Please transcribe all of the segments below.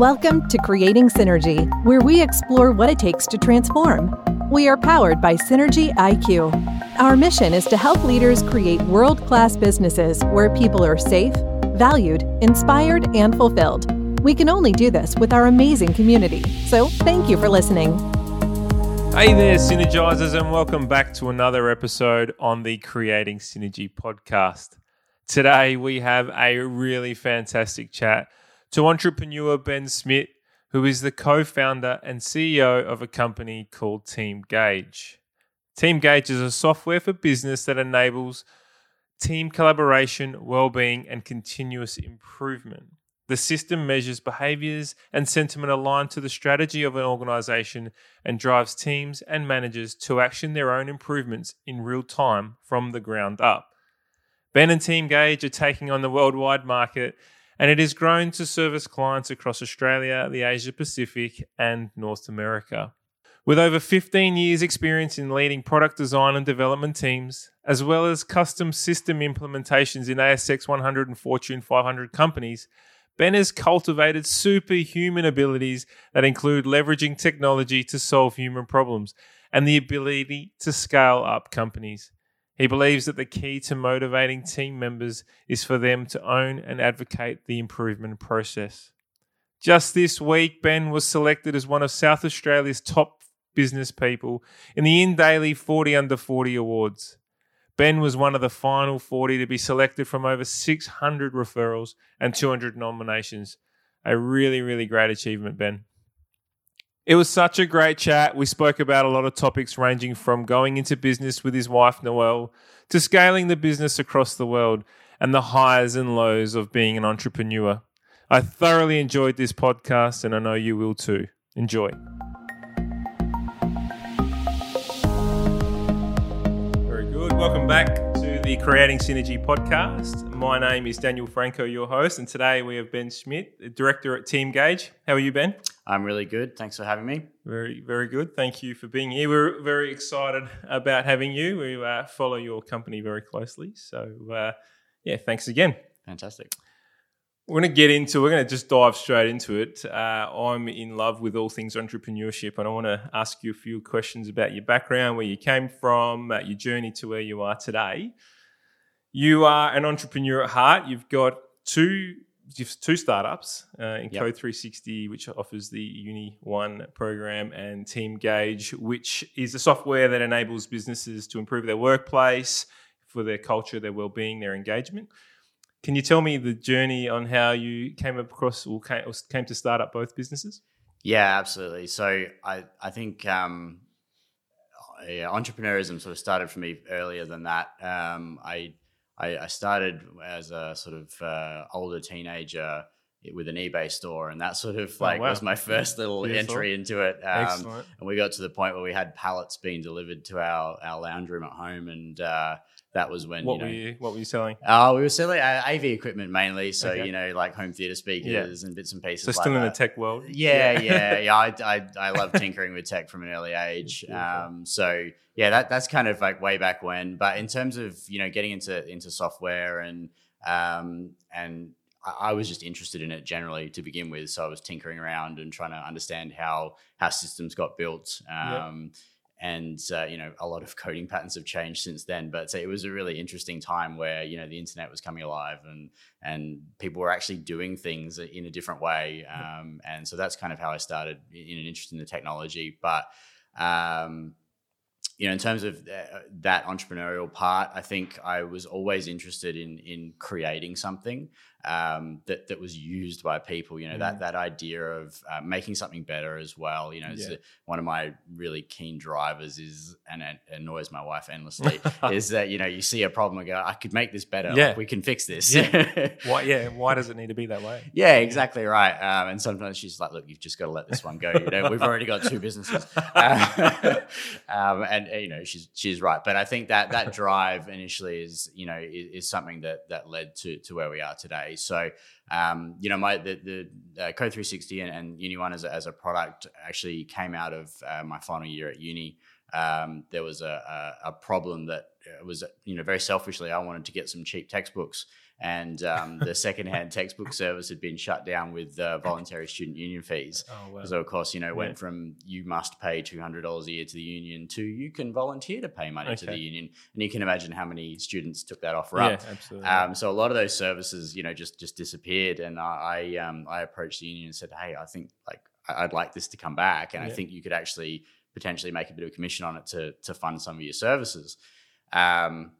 Welcome to Creating Synergy, where we explore what it takes to transform. We are powered by Synergy IQ. Our mission is to help leaders create world class businesses where people are safe, valued, inspired, and fulfilled. We can only do this with our amazing community. So, thank you for listening. Hey there, Synergizers, and welcome back to another episode on the Creating Synergy podcast. Today, we have a really fantastic chat to entrepreneur Ben Smit, who is the co founder and CEO of a company called Teamgage. Team Gauge is a software for business that enables team collaboration, well-being, and continuous improvement. The system measures behaviors and sentiment aligned to the strategy of an organization and drives teams and managers to action their own improvements in real time from the ground up. Ben and Teamgage are taking on the worldwide market, and it has grown to service clients across Australia, the Asia Pacific, and North America. With over 15 years' experience in leading product design and development teams, as well as custom system implementations in ASX 100 and Fortune 500 companies, Ben has cultivated superhuman abilities that include leveraging technology to solve human problems and the ability to scale up companies. He believes that the key to motivating team members is for them to own and advocate the improvement process. Just this week, Ben was selected as one of South Australia's top business people in the InDaily 40 Under 40 Awards. Ben was one of the final 40 to be selected from over 600 referrals and 200 nominations. A really, really great achievement, Ben. It was such a great chat. We spoke about a lot of topics ranging from going into business with his wife, Noelle, to scaling the business across the world and the highs and lows of being an entrepreneur. I thoroughly enjoyed this podcast, and I know you will too. Enjoy. Very good. Welcome back to the Creating Synergy podcast. My name is Daniel Franco, your host, and today we have Ben Smit, director at Teamgage. How are you, Ben? I'm really good. Thanks for having me. Very, very good. Thank you for being here. We're very excited about having you. We uh, follow your company very closely. So, uh, yeah, thanks again. Fantastic. We're going to get into. We're going to just dive straight into it. Uh, I'm in love with all things entrepreneurship, and I want to ask you a few questions about your background, where you came from, uh, your journey to where you are today. You are an entrepreneur at heart. You've got two two startups uh, in yep. Code 360, which offers the Uni One program, and Teamgage, which is a software that enables businesses to improve their workplace for their culture, their well-being, their engagement. Can you tell me the journey on how you came across or came, or came to start up both businesses? Yeah, absolutely. So I I think um, yeah, entrepreneurism sort of started for me earlier than that. Um, I I, I started as a sort of uh, older teenager with an eBay store, and that sort of oh, like oh, wow. was my first little Beautiful. entry into it. Um, and we got to the point where we had pallets being delivered to our our lounge room at home, and uh, that was when what you know, were you what were you selling? Oh, uh, we were selling uh, AV equipment mainly, so okay. you know like home theater speakers yeah. and bits and pieces. So like still that. in the tech world. Yeah, yeah, yeah. I, I I love tinkering with tech from an early age. Um, so yeah, that that's kind of like way back when. But in terms of you know getting into into software and um, and I was just interested in it generally to begin with. So I was tinkering around and trying to understand how how systems got built. Um, yep and uh, you know a lot of coding patterns have changed since then but it was a really interesting time where you know the internet was coming alive and and people were actually doing things in a different way um, and so that's kind of how i started in an interest in the technology but um, you know in terms of uh, that entrepreneurial part i think i was always interested in in creating something um, that that was used by people. You know mm. that that idea of uh, making something better as well. You know, yeah. one of my really keen drivers is, and it annoys my wife endlessly, is that you know you see a problem and go, I could make this better. Yeah, like, we can fix this. Yeah. why? Yeah. Why does it need to be that way? Yeah, exactly right. Um, and sometimes she's like, look, you've just got to let this one go. You know, we've already got two businesses. Um, and you know, she's she's right. But I think that that drive initially is you know is, is something that that led to to where we are today. So, um, you know, my the, the uh, Code 360 and, and Uni One as a, as a product actually came out of uh, my final year at uni. um, there was a, a, a problem that was you know very selfishly I wanted to get some cheap textbooks and um, the secondhand textbook service had been shut down with uh, voluntary student union fees. Oh, wow. So of course, you know, Yeah. went from you must pay two hundred dollars a year to the union to you can volunteer to pay money to the union, and you can imagine how many students took that offer Yeah, up. absolutely. Um, so a lot of those services, you know, just just disappeared, and I I, um, I approached the union and said, hey, I think like I'd like this to come back, and I think you could actually potentially make a bit of a commission on it to to fund some of your services. Um,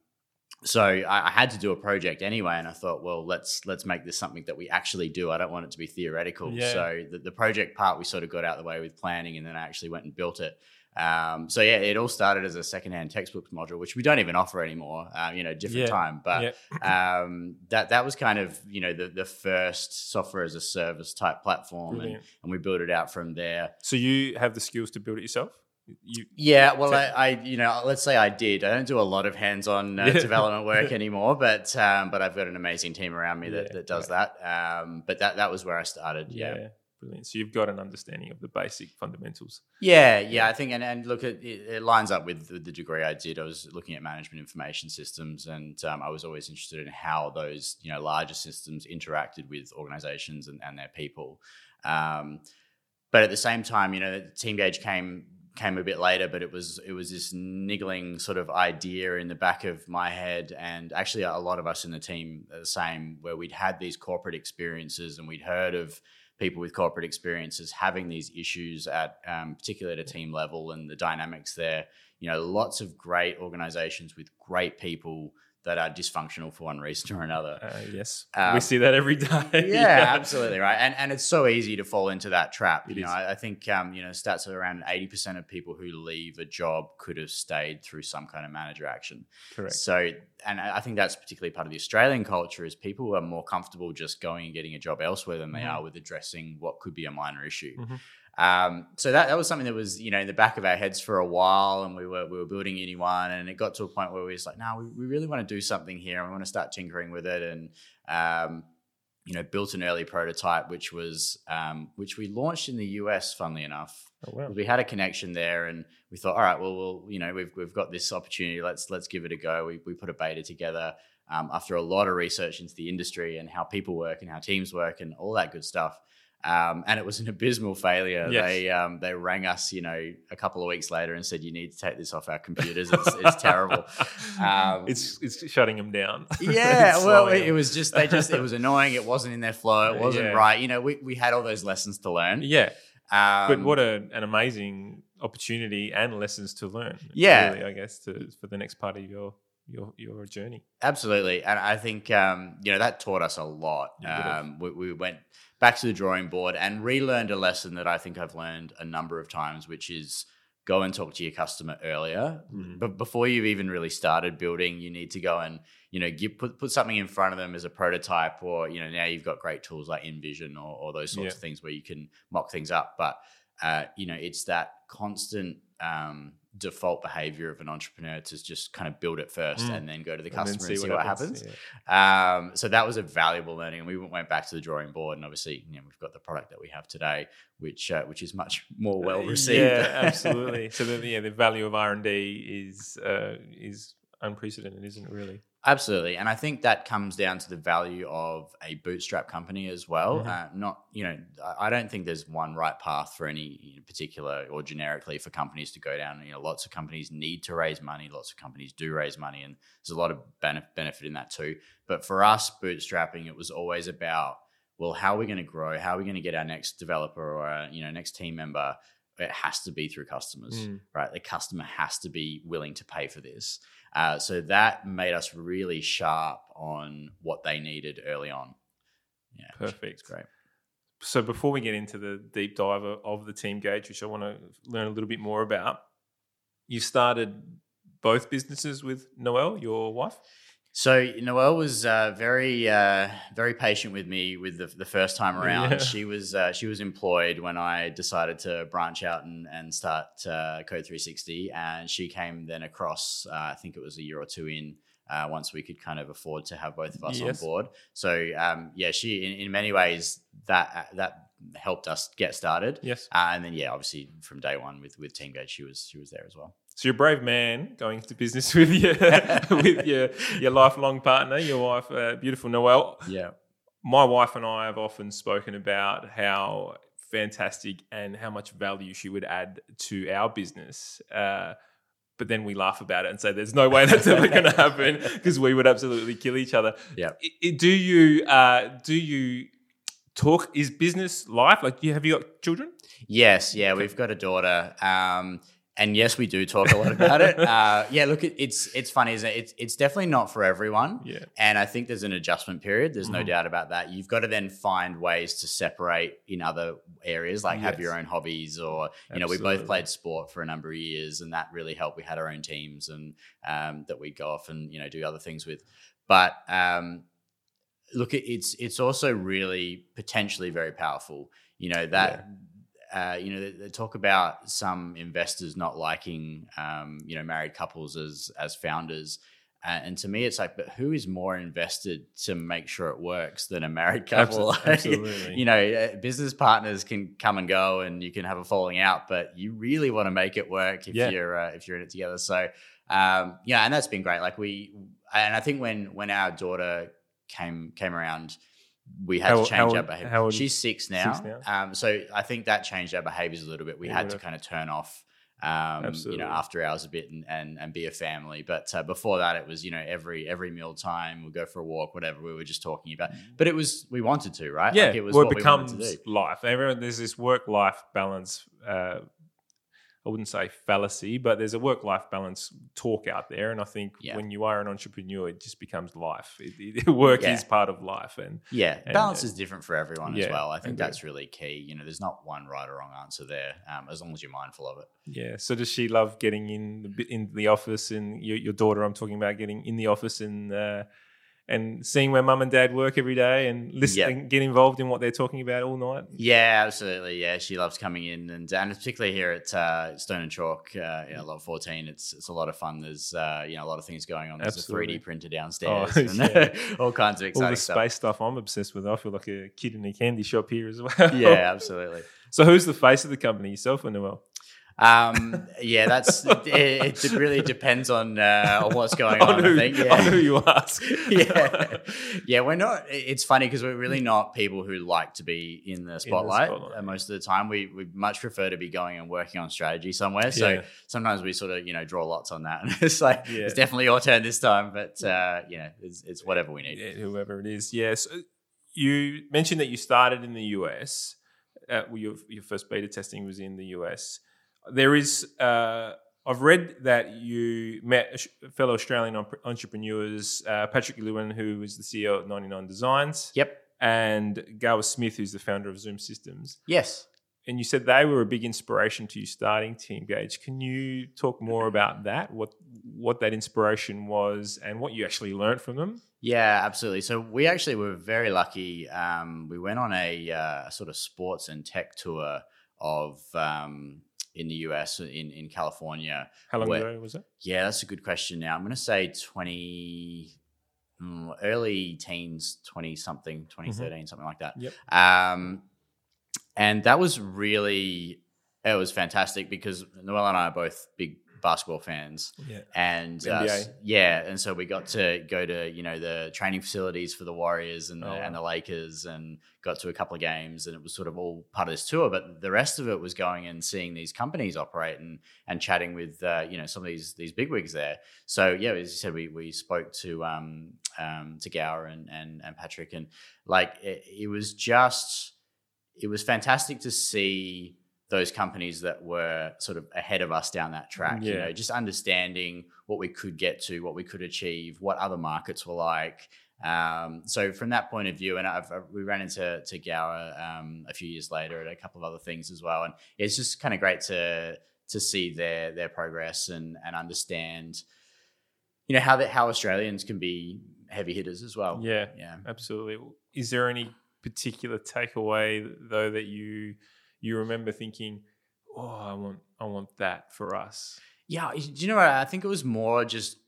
so I, I had to do a project anyway, and I thought, well, let's let's make this something that we actually do. I don't want it to be theoretical. Yeah. So the, the project part we sort of got out of the way with planning, and then I actually went and built it. Um, so yeah, it all started as a secondhand textbooks module, which we don't even offer anymore. Uh, you know, different Yeah. time, but yeah. um, that that was kind of you know the the first software as a service type platform, and, and we built it out from there. So you have the skills to build it yourself? You Yeah, well, I, I, you know, let's say I did. I don't do a lot of hands-on uh, development work anymore, but um, but I've got an amazing team around me that, Yeah, that does that. Um, but that that was where I started. Yeah. Brilliant. So you've got an understanding of the basic fundamentals. Yeah, yeah, I think, and, and look, it, it it lines up with the, the degree I did. I was looking at management information systems, and um, I was always interested in how those, you know, larger systems interacted with organizations and, and their people. Um, but at the same time, you know, Teamgage came came a bit later, but it was it was this niggling sort of idea in the back of my head, and actually a lot of us in the team are the same, where we'd had these corporate experiences and we'd heard of people with corporate experiences having these issues at um, particularly at a team level and the dynamics there. You know, lots of great organizations with great people that are dysfunctional for one reason or another. Uh, yes, Um, we see that every day. yeah, absolutely right, and and it's so easy to fall into that trap. It you know. I, I think um, you know stats are around eighty percent of people who leave a job could have stayed through some kind of manager action. correct. So, and I think that's particularly part of the Australian culture is people are more comfortable just going and getting a job elsewhere than they Mhm. are with addressing what could be a minor issue. Mhm. Um, so that, that was something that was you know in the back of our heads for a while, and we were we were building Uni One, and it got to a point where we was like, no, we, we really want to do something here, and we want to start tinkering with it, and um, you know built an early prototype, which was um, which we launched in the US, funnily enough, Oh, wow. we had a connection there and we thought all right well we'll you know we've, we've got this opportunity let's let's give it a go. We, we put a beta together um, after a lot of research into the industry and how people work and how teams work and all that good stuff um, and it was an abysmal failure Yes. they um, they rang us you know a couple of weeks later and said you need to take this off our computers it's, it's terrible um, it's it's shutting them down. yeah, well, slowing it, was just they just it was annoying. It wasn't in their flow. It wasn't Yeah. right. You know, we, we had all those lessons to learn. yeah, Um, but what a, an amazing opportunity and lessons to learn. Yeah. really, I guess to, for the next part of your your your journey. Absolutely, and I think um, you know that taught us a lot. Um, we, we went back to the drawing board and relearned a lesson that I think I've learned a number of times, which is go and talk to your customer earlier. Mhm. But before you've even really started building, you need to go and you know give, put put something in front of them as a prototype, or you know now you've got great tools like InVision or, or those sorts Yeah. of things where you can mock things up. But uh, you know it's that constant um, default behavior of an entrepreneur to just kind of build it first Mm. and then go to the And then customer and see, what, happens. Yeah. Um, so that was a valuable learning, and we went back to the drawing board. And obviously, you know, we've got the product that we have today, which uh, which is much more well received. Yeah, absolutely. So the yeah, the value of R and D is uh, is unprecedented, isn't it? Really? Absolutely, and I think that comes down to the value of a bootstrap company as well. Mhm. Uh, not, you know, I- I don't think there's one right path for any particular or generically for companies to go down. You know, lots of companies need to raise money. Lots of companies do raise money, and there's a lot of benefit in that too. But for us, bootstrapping, it was always about, well, how are we going to grow? How are we going to get our next developer or our, you know next team member? It has to be through customers Mm. right? The customer has to be willing to pay for this. Uh, so that made us really sharp on what they needed early on. Yeah, Perfect. great. So before we get into the deep dive of- of the Teamgage, which I want to learn a little bit more about, you started both businesses with Noelle, your wife. So Noelle was uh, very, uh, very patient with me with the, the first time around. Yeah. She was uh, she was employed when I decided to branch out and, and start uh, Code 360, and she came then across. Uh, I think it was a year or two in. Uh, once we could kind of afford to have both of us Yes. on board, so um, yeah, she in, in many ways that that helped us get started. Yes. Uh, and then yeah, obviously from day one with with Teamgage, she was she was there as well. So you're a brave man going into business with your with your your lifelong partner, your wife, uh, beautiful Noelle. Yeah. My wife and I have often spoken about how fantastic and how much value she would add to our business. Uh, but then we laugh about it and say there's no way that's ever going to happen because we would absolutely kill each other. Yeah. Do you uh, do you talk? Is business life like? You have you got children? Yes, yeah, we've got a daughter, um, and yes, we do talk a lot about it. Uh, yeah, look, it, it's it's funny, isn't it? It's it's definitely not for everyone. Yeah. And I think there's an adjustment period. There's no Mhm. doubt about that. You've got to then find ways to separate in other areas, like have your own hobbies, or you know, we both played sport for a number of years, and that really helped. We had our own teams, and um, that we'd go off and you know do other things with. But um, look, it's it's also really potentially very powerful. You know that. Uh, you know, they, they talk about some investors not liking, um, you know, married couples as as founders, uh, and to me, it's like, but who is more invested to make sure it works than a married couple? Absolutely. you know, uh, business partners can come and go, and you can have a falling out, but you really want to make it work if Yeah. you're uh, if you're in it together. So, um, yeah, and that's been great. Like we, and I think when when our daughter came came around, we had How- to change how our behavior. how She's six now. Six now? Um, so I think that changed our behaviors a little bit. We Yeah, had to kind of turn off, um, you know, after hours a bit and, and, and be a family. But uh, before that, it was, you know, every, every meal time we'll go for a walk, whatever we were just talking about. But it was, we wanted to, right? Yeah, Like it was well, it what we wanted becomes life. Everyone, there's this work-life balance. Uh, I wouldn't say fallacy, but there's a work-life balance talk out there, and I think Yeah. when you are an entrepreneur, it just becomes life. It, it- work Yeah. is part of life, and Yeah, And, balance uh, is different for everyone yeah, as well. I think that's really key. You know, there's not one right or wrong answer there, um, as long as you're mindful of it. yeah. So does she love getting in the in the office, and your, your daughter? I'm talking about getting in the office and uh, and seeing where mum and dad work every day, and listening, get involved in what they're talking about all night. Yeah, absolutely. Yeah, she loves coming in, and and particularly here at uh, Stone and Chalk, uh, you know, Lot 14, it's it's a lot of fun. There's uh, you know a lot of things going on. There's Absolutely. a 3D printer downstairs, Oh, and yeah. all kinds of exciting All the stuff. space stuff I'm obsessed with. I feel like a kid in a candy shop here as well. Yeah, absolutely. So who's the face of the company, yourself or Noelle? Um, yeah, that's it, it. really depends on uh, on what's going on. on, who, I think. Yeah. on who you ask. yeah, yeah. We're not. It's funny because we're really not people who like to be in the spotlight. spotlight, uh, most of the time, we we much prefer to be going and working on strategy somewhere. So Yeah. sometimes we sort of you know draw lots on that, and it's like Yeah. it's definitely your turn this time. But uh, you know, it's, it's whatever we need. Yeah, whoever it is. Yes. You mentioned that you started in the US. Uh, well, your, your first beta testing was in the US. There is, uh, I've read that you met a fellow Australian entrepreneurs, uh, Patrick Llewellyn, who is the CEO of 99 Designs, Yep. and Gower Smith, who's the founder of Zoom Systems. Yes. And you said they were a big inspiration to you starting Teamgage. Can you talk more about that? What what that inspiration was, and what you actually learned from them? Yeah, absolutely. So we actually were very lucky. Um, we went on a uh, sort of sports and tech tour of um, in the US in in California. How long Where- ago was it? Yeah, that's a good question. Now I'm going to say 20, mm, early teens, 20 something, 2013, something like that. Yep. Um, and that was really, it was fantastic because Noelle and I are both big basketball fans. Yeah. And uh, yeah, and so we got to go to you know the training facilities for the Warriors and the, Oh, wow. and the Lakers, and got to a couple of games, and it was sort of all part of this tour. But the rest of it was going and seeing these companies operate and and chatting with uh, you know some of these these bigwigs there. So yeah, as you said, we we spoke to um, um, to Gower and, and and Patrick, and like it, it was just it was fantastic to see those companies that were sort of ahead of us down that track. You know, just understanding what we could get to, what we could achieve, what other markets were like. Um, so from that point of view, and I've, I've- we ran into to Gower um, a few years later at a couple of other things as well, and it's just kind of great to to see their their progress and and understand, you know, how that how Australians can be heavy hitters as well. Yeah, yeah. absolutely. Is there any particular takeaway though that you you remember thinking, "Oh, I want I want that for us." Yeah, do you know what? I think it was more just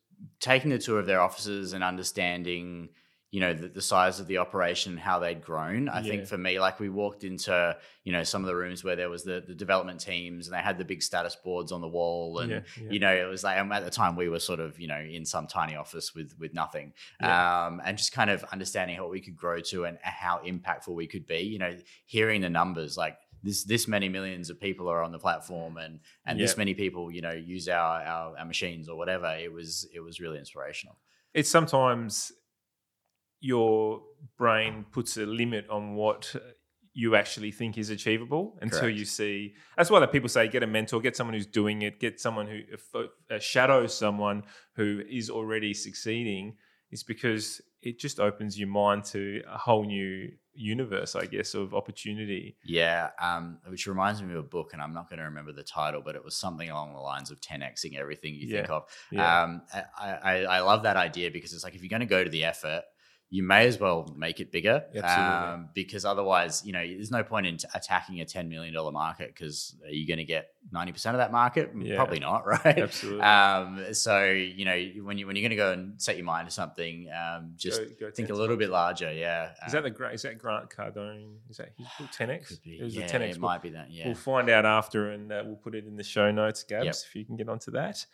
taking the tour of their offices and understanding, you know the, the size of the operation how they'd grown i Yeah. think for me like we walked into you know some of the rooms where there was the, the development teams and they had the big status boards on the wall and Yeah, yeah. you know it was like and at the time we were sort of you know in some tiny office with with nothing um, and just kind of understanding what we could grow to and how impactful we could be you know hearing the numbers like this this many millions of people are on the platform and and Yeah. this many people you know use our, our our machines or whatever it was it was really inspirational it's sometimes your brain puts a limit on what you actually think is achievable until Correct. you see. That's why that people say get a mentor, get someone who's doing it, get someone who uh, shadows someone who is already succeeding. Is because it just opens your mind to a whole new universe, I guess, of opportunity. Yeah, um, which reminds me of a book, and I'm not going to remember the title, but it was something along the lines of 10xing everything you think of. yeah. Um, I, I, I love that idea because it's like if you're going to go to the effort, you may as well make it bigger. Um, because otherwise, you know, there's no point in t- attacking a $10 million market because are you going to get 90% of that market? Yeah. Probably not, right? Absolutely. Um, so, you know, when, you, when you're going to go and set your mind to something, um, just Go- go think a little bit larger. Yeah. Is that the great? Is that Grant Cardone? Is that his book 10x? Could be. It was yeah, the 10x it might be that. Yeah. We'll find out after, and uh, we'll put it in the show notes, Gabs, Yep. if you can get onto that.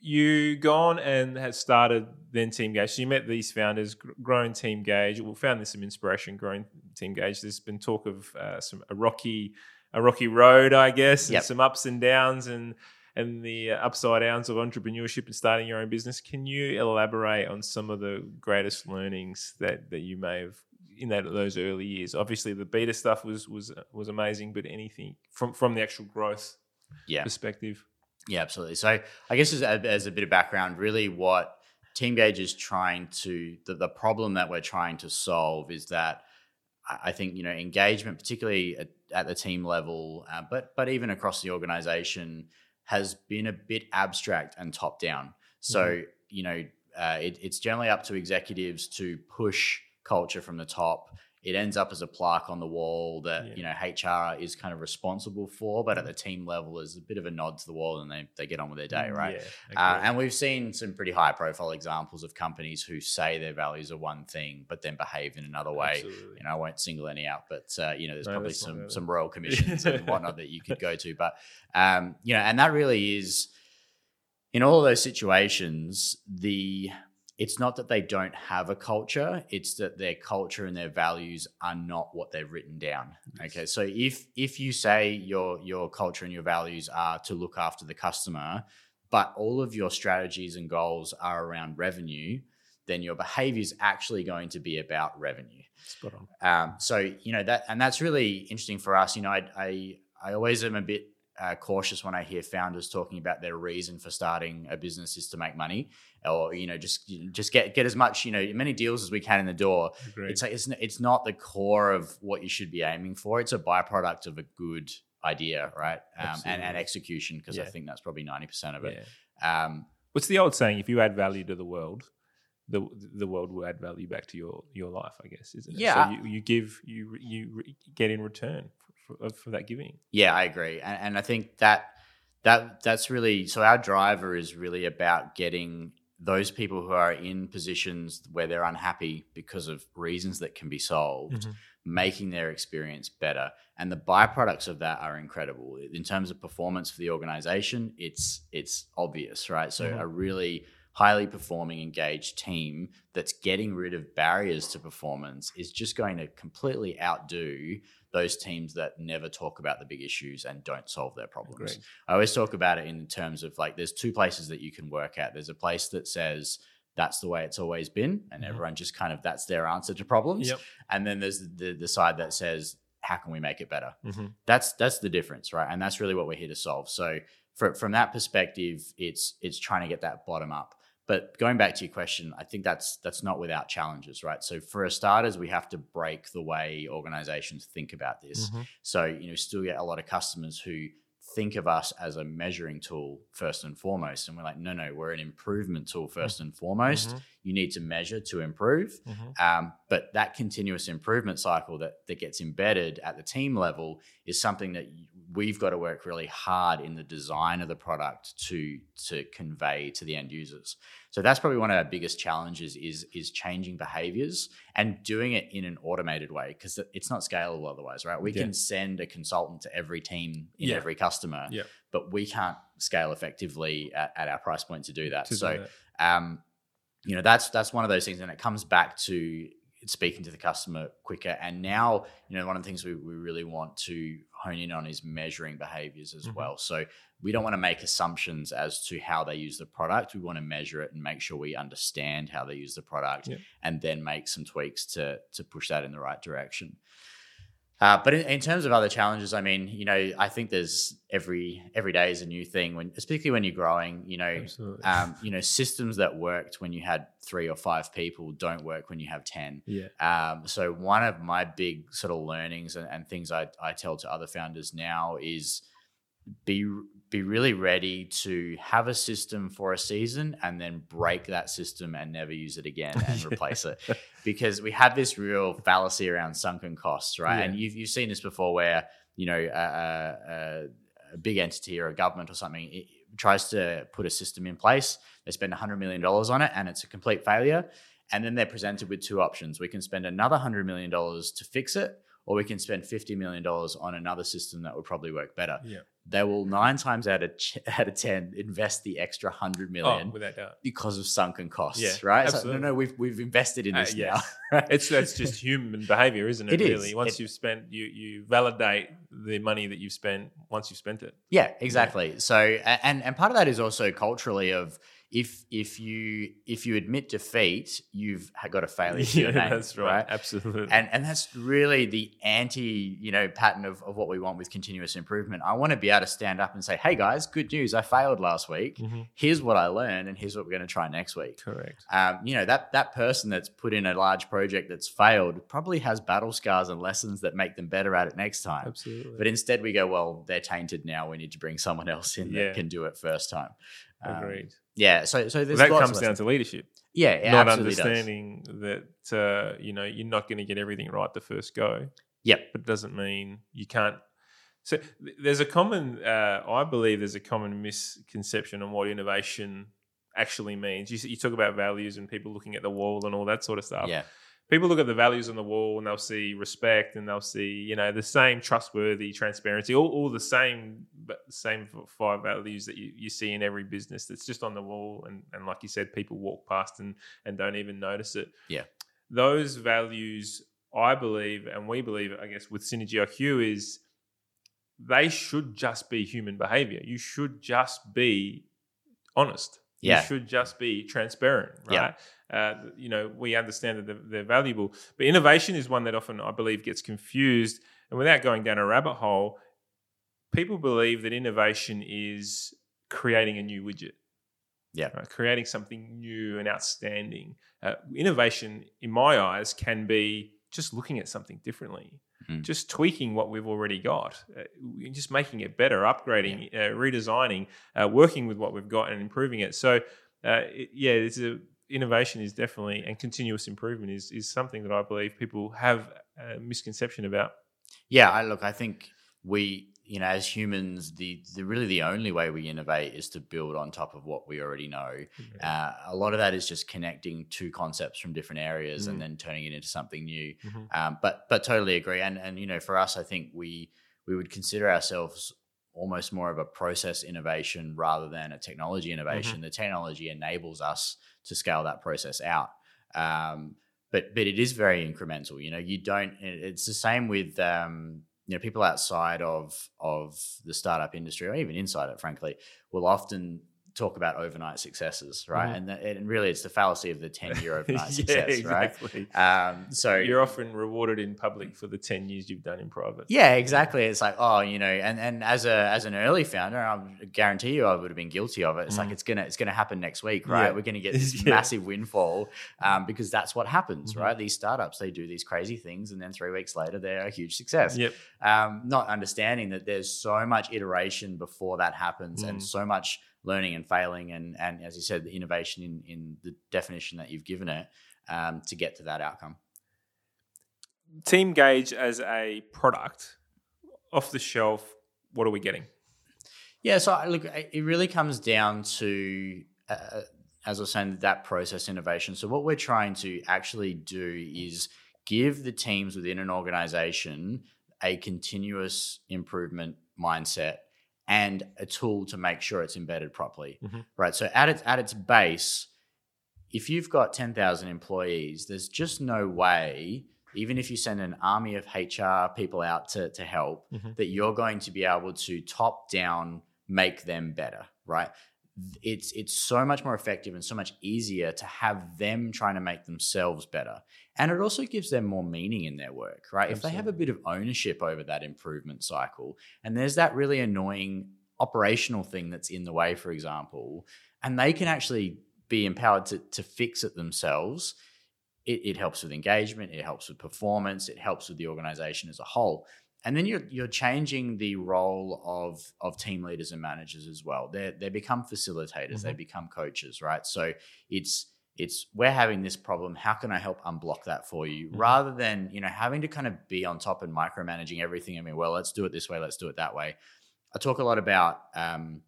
You gone and had started then Teamgage. So you met these founders, gr- grown Teamgage. We found there's some inspiration growing Teamgage. There's been talk of uh, some a rocky, a rocky road, I guess, and Yep. some ups and downs, and and the uh, upside downs of entrepreneurship and starting your own business. Can you elaborate on some of the greatest learnings that that you may have in that those early years? Obviously, the beta stuff was was was amazing, but anything from from the actual growth Yeah. perspective. Yeah, absolutely. So I guess as a, as a bit of background, really what Teamgage is trying to the, the problem that we're trying to solve is that I think you know engagement, particularly at, at the team level, uh, but but even across the organization, has been a bit abstract and top down. So you know uh, it, it's generally up to executives to push culture from the top. It ends up as a plaque on the wall that Yeah. you know HR is kind of responsible for, but at the team level is a bit of a nod to the wall, and they, they get on with their day, right? Yeah, Uh, and we've seen some pretty high profile examples of companies who say their values are one thing, but then behave in another way. Absolutely. You know, I won't single any out, but uh, you know, there's No, probably some some royal commissions and whatnot that you could go to. But um, you know, and that really is in all of those situations, the it's not that they don't have a culture, it's that their culture and their values are not what they've written down. Okay. So if if you say your your culture and your values are to look after the customer, but all of your strategies and goals are around revenue, then your behavior is actually going to be about revenue. Spot on. Um, so you know that, and that's really interesting for us. You know, I I, I always am a bit uh, cautious when I hear founders talking about their reason for starting a business is to make money, or you know, just just get get as much you know many deals as we can in the door. Agreed. It's like it's it's not the core of what you should be aiming for. It's a byproduct of a good idea, right? Um, and, and execution, because I think that's probably ninety percent of it. Yeah. Um, What's the old saying? If you add value to the world, the the world will add value back to your your life. I guess, isn't it? Yeah. So you, you give, you you re- get in return for, for, that giving. Yeah, I agree, and, and I think that that that's really so. Our driver is really about getting those people who are in positions where they're unhappy because of reasons that can be solved, Mhm. making their experience better, and the byproducts of that are incredible. In terms of performance for the organization, it's it's obvious, right? So Mhm. a really highly performing engaged team that's getting rid of barriers to performance is just going to completely outdo those teams that never talk about the big issues and don't solve their problems. Agreed. I always talk about it in terms of like there's two places that you can work at. There's a place that says that's the way it's always been, and Mhm. everyone just kind of that's their answer to problems. Yep. And then there's the the side that says how can we make it better? Mhm. That's that's the difference, right? And that's really what we're here to solve. So for, from that perspective, it's it's trying to get that bottom up. But going back to your question, I think that's that's not without challenges, right? So for starters, we have to break the way organizations think about this. Mhm. So, you know, still get a lot of customers who think of us as a measuring tool first and foremost. And we're like, no, no, we're an improvement tool 1st and foremost. Mhm. You need to measure to improve. Mhm. Um, but that continuous improvement cycle that, that gets embedded at the team level is something that we've got to work really hard in the design of the product to to convey to the end users. So that's probably one of our biggest challenges is is changing behaviors and doing it in an automated way because it's not scalable otherwise, right? We Yeah. can send a consultant to every team in Yeah. every customer, Yeah. but we can't scale effectively at, at our price point to do that. To do so that. um, you know that's that's one of those things and it comes back to speaking to the customer quicker and now you know one of the things we, we really want to hone in on is measuring behaviors as Mhm. well so we don't want to make assumptions as to how they use the product we want to measure it and make sure we understand how they use the product Yep. and then make some tweaks to to push that in the right direction uh, but in, in terms of other challenges, I mean, you know, I think there's every every day is a new thing when, especially when you're growing. You know, um, you know, systems that worked when you had three or five people don't work when you have ten. yeah. Um, so one of my big sort of learnings and, and things I, I tell to other founders now is be be really ready to have a system for a season and then break that system and never use it again and replace it because we have this real fallacy around sunken costs right Yeah. and you've, you've seen this before where you know a, a, a- big entity or a government or something it tries to put a system in place they spend $100 million on it and it's a complete failure and then they're presented with two options we can spend another $100 million to fix it or we can spend $50 million on another system that would probably work better Yeah. They will nine times out of ch- out of ten invest the extra hundred million Oh, without doubt. because of sunken costs. Yeah, right? Absolutely. no, no, we've we've invested in Uh, this yes. now. right? It's that's just human behavior, isn't it? It is. really. Once It- you've spent, you you validate the money that you've spent once you've spent it. yeah, exactly. So and and part of that is also culturally of if if you if you admit defeat, you've got a failure to your name. that's right. Absolutely. And and that's really the anti, you know, pattern of, of what we want with continuous improvement. I want to be able to stand up and say, hey guys, good news, I failed last week. Mhm. Here's what I learned, and here's what we're going to try next week. Correct. Um, you know, that that person that's put in a large project that's failed probably has battle scars and lessons that make them better at it next time. Absolutely. But instead we go, well, they're tainted now. We need to bring someone else in Yeah. that can do it first time. Um, Agreed. Yeah. So so Well, that comes down to leadership. yeah, not absolutely does. understanding that uh, you know you're not going to get everything right the first go. Yep. but it doesn't mean you can't. So there's a common, uh, I believe, there's a common misconception on what innovation actually means. You, you talk about values and people looking at the wall and all that sort of stuff. Yeah. People look at the values on the wall and they'll see respect and they'll see, you know, the same trustworthy, transparency, all, all the same, but the same five values that you, you see in every business that's just on the wall. And, and like you said, people walk past and, and don't even notice it. Yeah. Those values, I believe, and we believe, I guess, with Synergy IQ is they should just be human behavior. You should just be honest. Yeah. You should just be transparent, Yeah. right? Uh, you know, we understand that they're, they're valuable, but innovation is one that often I believe gets confused. And without going down a rabbit hole, people believe that innovation is creating a new widget. Yeah. right? creating something new and outstanding. Uh, innovation, in my eyes, can be just looking at something differently, Mhm. just tweaking what we've already got, uh, just making it better, upgrading, uh, redesigning, uh, working with what we've got and improving it. So, uh, it, yeah, it's a innovation is definitely and continuous improvement is is something that I believe people have a misconception about. Yeah, I look, I think we, you know, as humans, the, the really the only way we innovate is to build on top of what we already know. Uh, a lot of that is just connecting two concepts from different areas Mm. and then turning it into something new. Mhm. Um, but but totally agree. And and you know, for us, I think we we would consider ourselves almost more of a process innovation rather than a technology innovation. The technology enables us to scale that process out. Um, but but it is very incremental. You know, you don't. It's the same with um, you know people outside of of the startup industry or even inside it. Frankly, will often talk about overnight successes, right? Mhm. And that, and really, it's the fallacy of the ten year overnight yeah, success, exactly. right? Um, so You're often rewarded in public for the ten years you've done in private. yeah, exactly. It's like, oh, you know, and, and as a as an early founder, I guarantee you, I would have been guilty of it. It's like Mm. it's gonna it's gonna happen next week, right? Yeah. We're gonna get this Yeah. massive windfall um, because that's what happens, Mhm. right? These startups they do these crazy things, and then three weeks later, they're a huge success. Yep. Um, not understanding that there's so much iteration before that happens, and Mm. so much learning and failing, and and as you said, the innovation in in the definition that you've given it um, to get to that outcome. Teamgage as a product off the shelf what are we getting? Yeah, so look, it really comes down to, uh, as I was saying, that process innovation. So what we're trying to actually do is give the teams within an organization a continuous improvement mindset and a tool to make sure it's embedded properly. Mm-hmm. Right. So at its at its base, if you've got 10,000 employees, there's just no way even if you send an army of HR people out to, to help, mm-hmm. that you're going to be able to top down make them better, right? It's it's so much more effective and so much easier to have them trying to make themselves better. And it also gives them more meaning in their work, right? Absolutely. If they have a bit of ownership over that improvement cycle, and there's that really annoying operational thing that's in the way, for example, and they can actually be empowered to, to fix it themselves, it, it helps with engagement, it helps with performance, it helps with the organization as a whole and then you're you're changing the role of of team leaders and managers as well. They they become facilitators, mm-hmm. they become coaches, right? So it's it's we're having this problem. How can I help unblock that for you? Mm-hmm. Rather than you know having to kind of be on top and micromanaging everything. I mean, well, let's do it this way, let's do it that way. I talk a lot about um,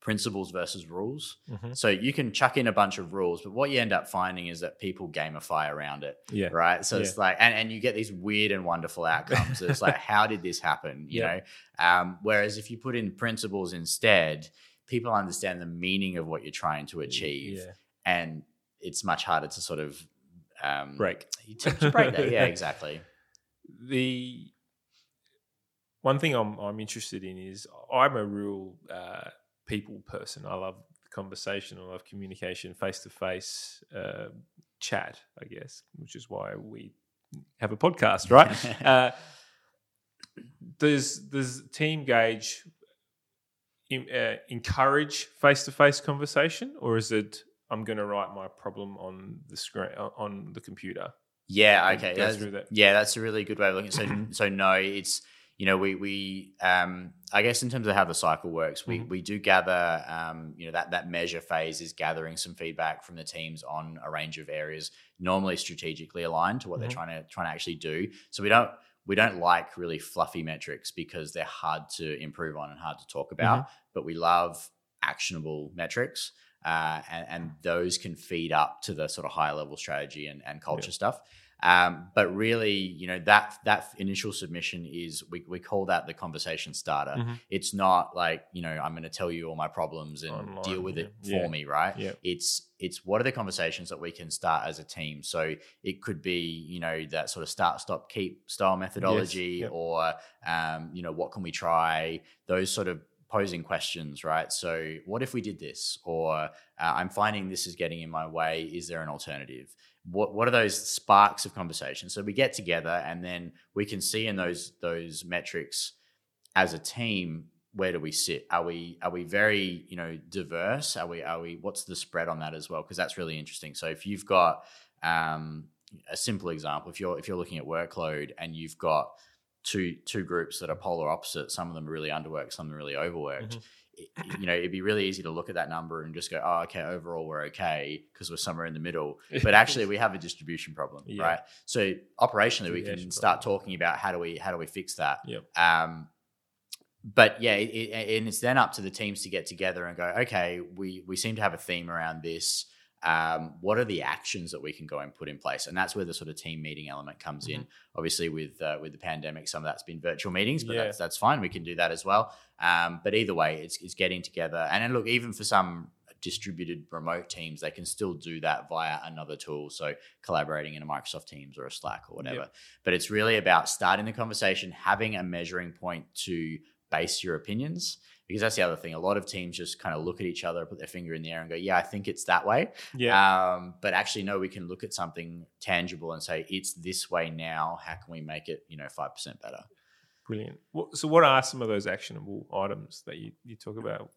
principles versus rules. Mm-hmm. So you can chuck in a bunch of rules, but what you end up finding is that people gamify around it. Yeah. Right. So yeah. it's like, and, and you get these weird and wonderful outcomes. it's like, how did this happen? You yeah. know? Um, whereas if you put in principles instead, people understand the meaning of what you're trying to achieve. Yeah. And it's much harder to sort of um, break. To, break that. Yeah, exactly. The one thing I'm, I'm interested in is I'm a real uh, people person. I love conversation. I love communication, face to face chat. I guess, which is why we have a podcast, right? uh, does does Teamgage in, uh, encourage face to face conversation, or is it I'm going to write my problem on the screen on the computer? Yeah, okay. That's, that. Yeah, that's a really good way of looking. So, so no, it's you know, we we um, I guess in terms of how the cycle works, we mm-hmm. we do gather, um, you know, that that measure phase is gathering some feedback from the teams on a range of areas, normally strategically aligned to what mm-hmm. they're trying to trying to actually do. So we don't we don't like really fluffy metrics because they're hard to improve on and hard to talk about, mm-hmm. but we love actionable metrics. Uh, and, and, those can feed up to the sort of higher level strategy and, and culture yeah. stuff. Um, but really, you know, that that initial submission is we, we call that the conversation starter. Mm-hmm. It's not like, you know, I'm gonna tell you all my problems and Online, deal with it for yeah. me, right? Yeah. It's it's what are the conversations that we can start as a team. So it could be, you know, that sort of start, stop, keep style methodology, yes. or um, you know, what can we try? Those sort of posing questions, right? So, what if we did this? Or uh, I'm finding this is getting in my way. Is there an alternative? What what are those sparks of conversation? So we get together and then we can see in those those metrics as a team where do we sit? Are we are we very you know diverse? Are we are we what's the spread on that as well? Because that's really interesting. So if you've got um, a simple example, if you're if you're looking at workload and you've got two two groups that are polar opposite, some of them are really underworked, some are really overworked. Mm-hmm you know, it'd be really easy to look at that number and just go, oh, okay, overall we're okay because we're somewhere in the middle. But actually, we have a distribution problem, yeah. right? So operationally, we can start problem. talking about how do we how do we fix that. Yep. Um, but yeah, it, it, and it's then up to the teams to get together and go, okay, we we seem to have a theme around this um, what are the actions that we can go and put in place and that's where the sort of team meeting element comes mm-hmm. in obviously with uh, with the pandemic some of that's been virtual meetings but yeah. that's, that's fine we can do that as well um, but either way it's, it's getting together and then look even for some distributed remote teams they can still do that via another tool so collaborating in a microsoft teams or a slack or whatever yeah. but it's really about starting the conversation having a measuring point to base your opinions because that's the other thing. A lot of teams just kind of look at each other, put their finger in the air, and go, "Yeah, I think it's that way." Yeah. Um, but actually, no, we can look at something tangible and say, "It's this way now. How can we make it, you know, five percent better?" Brilliant. So, what are some of those actionable items that you, you talk about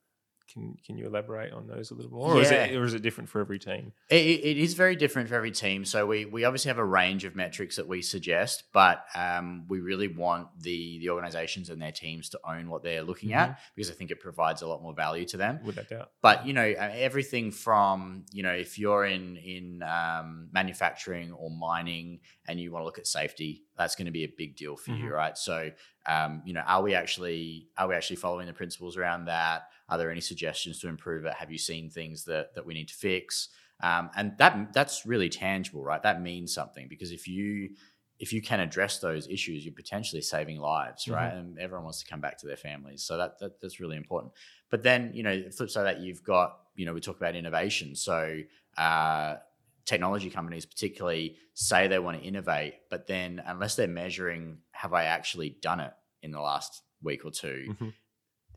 can can you elaborate on those a little more, or, yeah. is, it, or is it different for every team? It, it is very different for every team. So we we obviously have a range of metrics that we suggest, but um, we really want the the organizations and their teams to own what they're looking mm-hmm. at because I think it provides a lot more value to them. Without doubt. But you know everything from you know if you're in in um, manufacturing or mining and you want to look at safety that's going to be a big deal for you, Mhm. right? So, um, you know, are we actually are we actually following the principles around that? Are there any suggestions to improve it? Have you seen things that that we need to fix? Um, and that that's really tangible, right? That means something because if you if you can address those issues, you're potentially saving lives, right? And everyone wants to come back to their families, so that, that that's really important. But then, you know, flip side of that, you've got, you know, we talk about innovation. So, uh, technology companies, particularly, say they want to innovate, but then unless they're measuring, have I actually done it in the last week or 2 Mhm.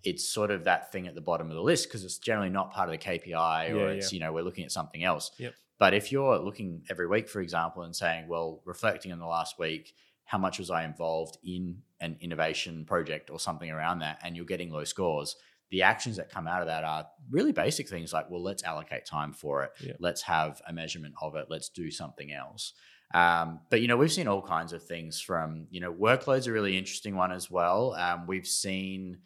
It's sort of that thing at the bottom of the list because it's generally not part of the KPI or Yeah, it's, you know, we're looking at something else. Yep. But if you're looking every week, for example, and saying, well, reflecting on the last week, how much was I involved in an innovation project or something around that, and you're getting low scores, the actions that come out of that are really basic things like, well, let's allocate time for it. Yeah. Let's have a measurement of it. Let's do something else. Um, but you know, we've seen all kinds of things from you know, workload's a really interesting one as well. Um, we've seen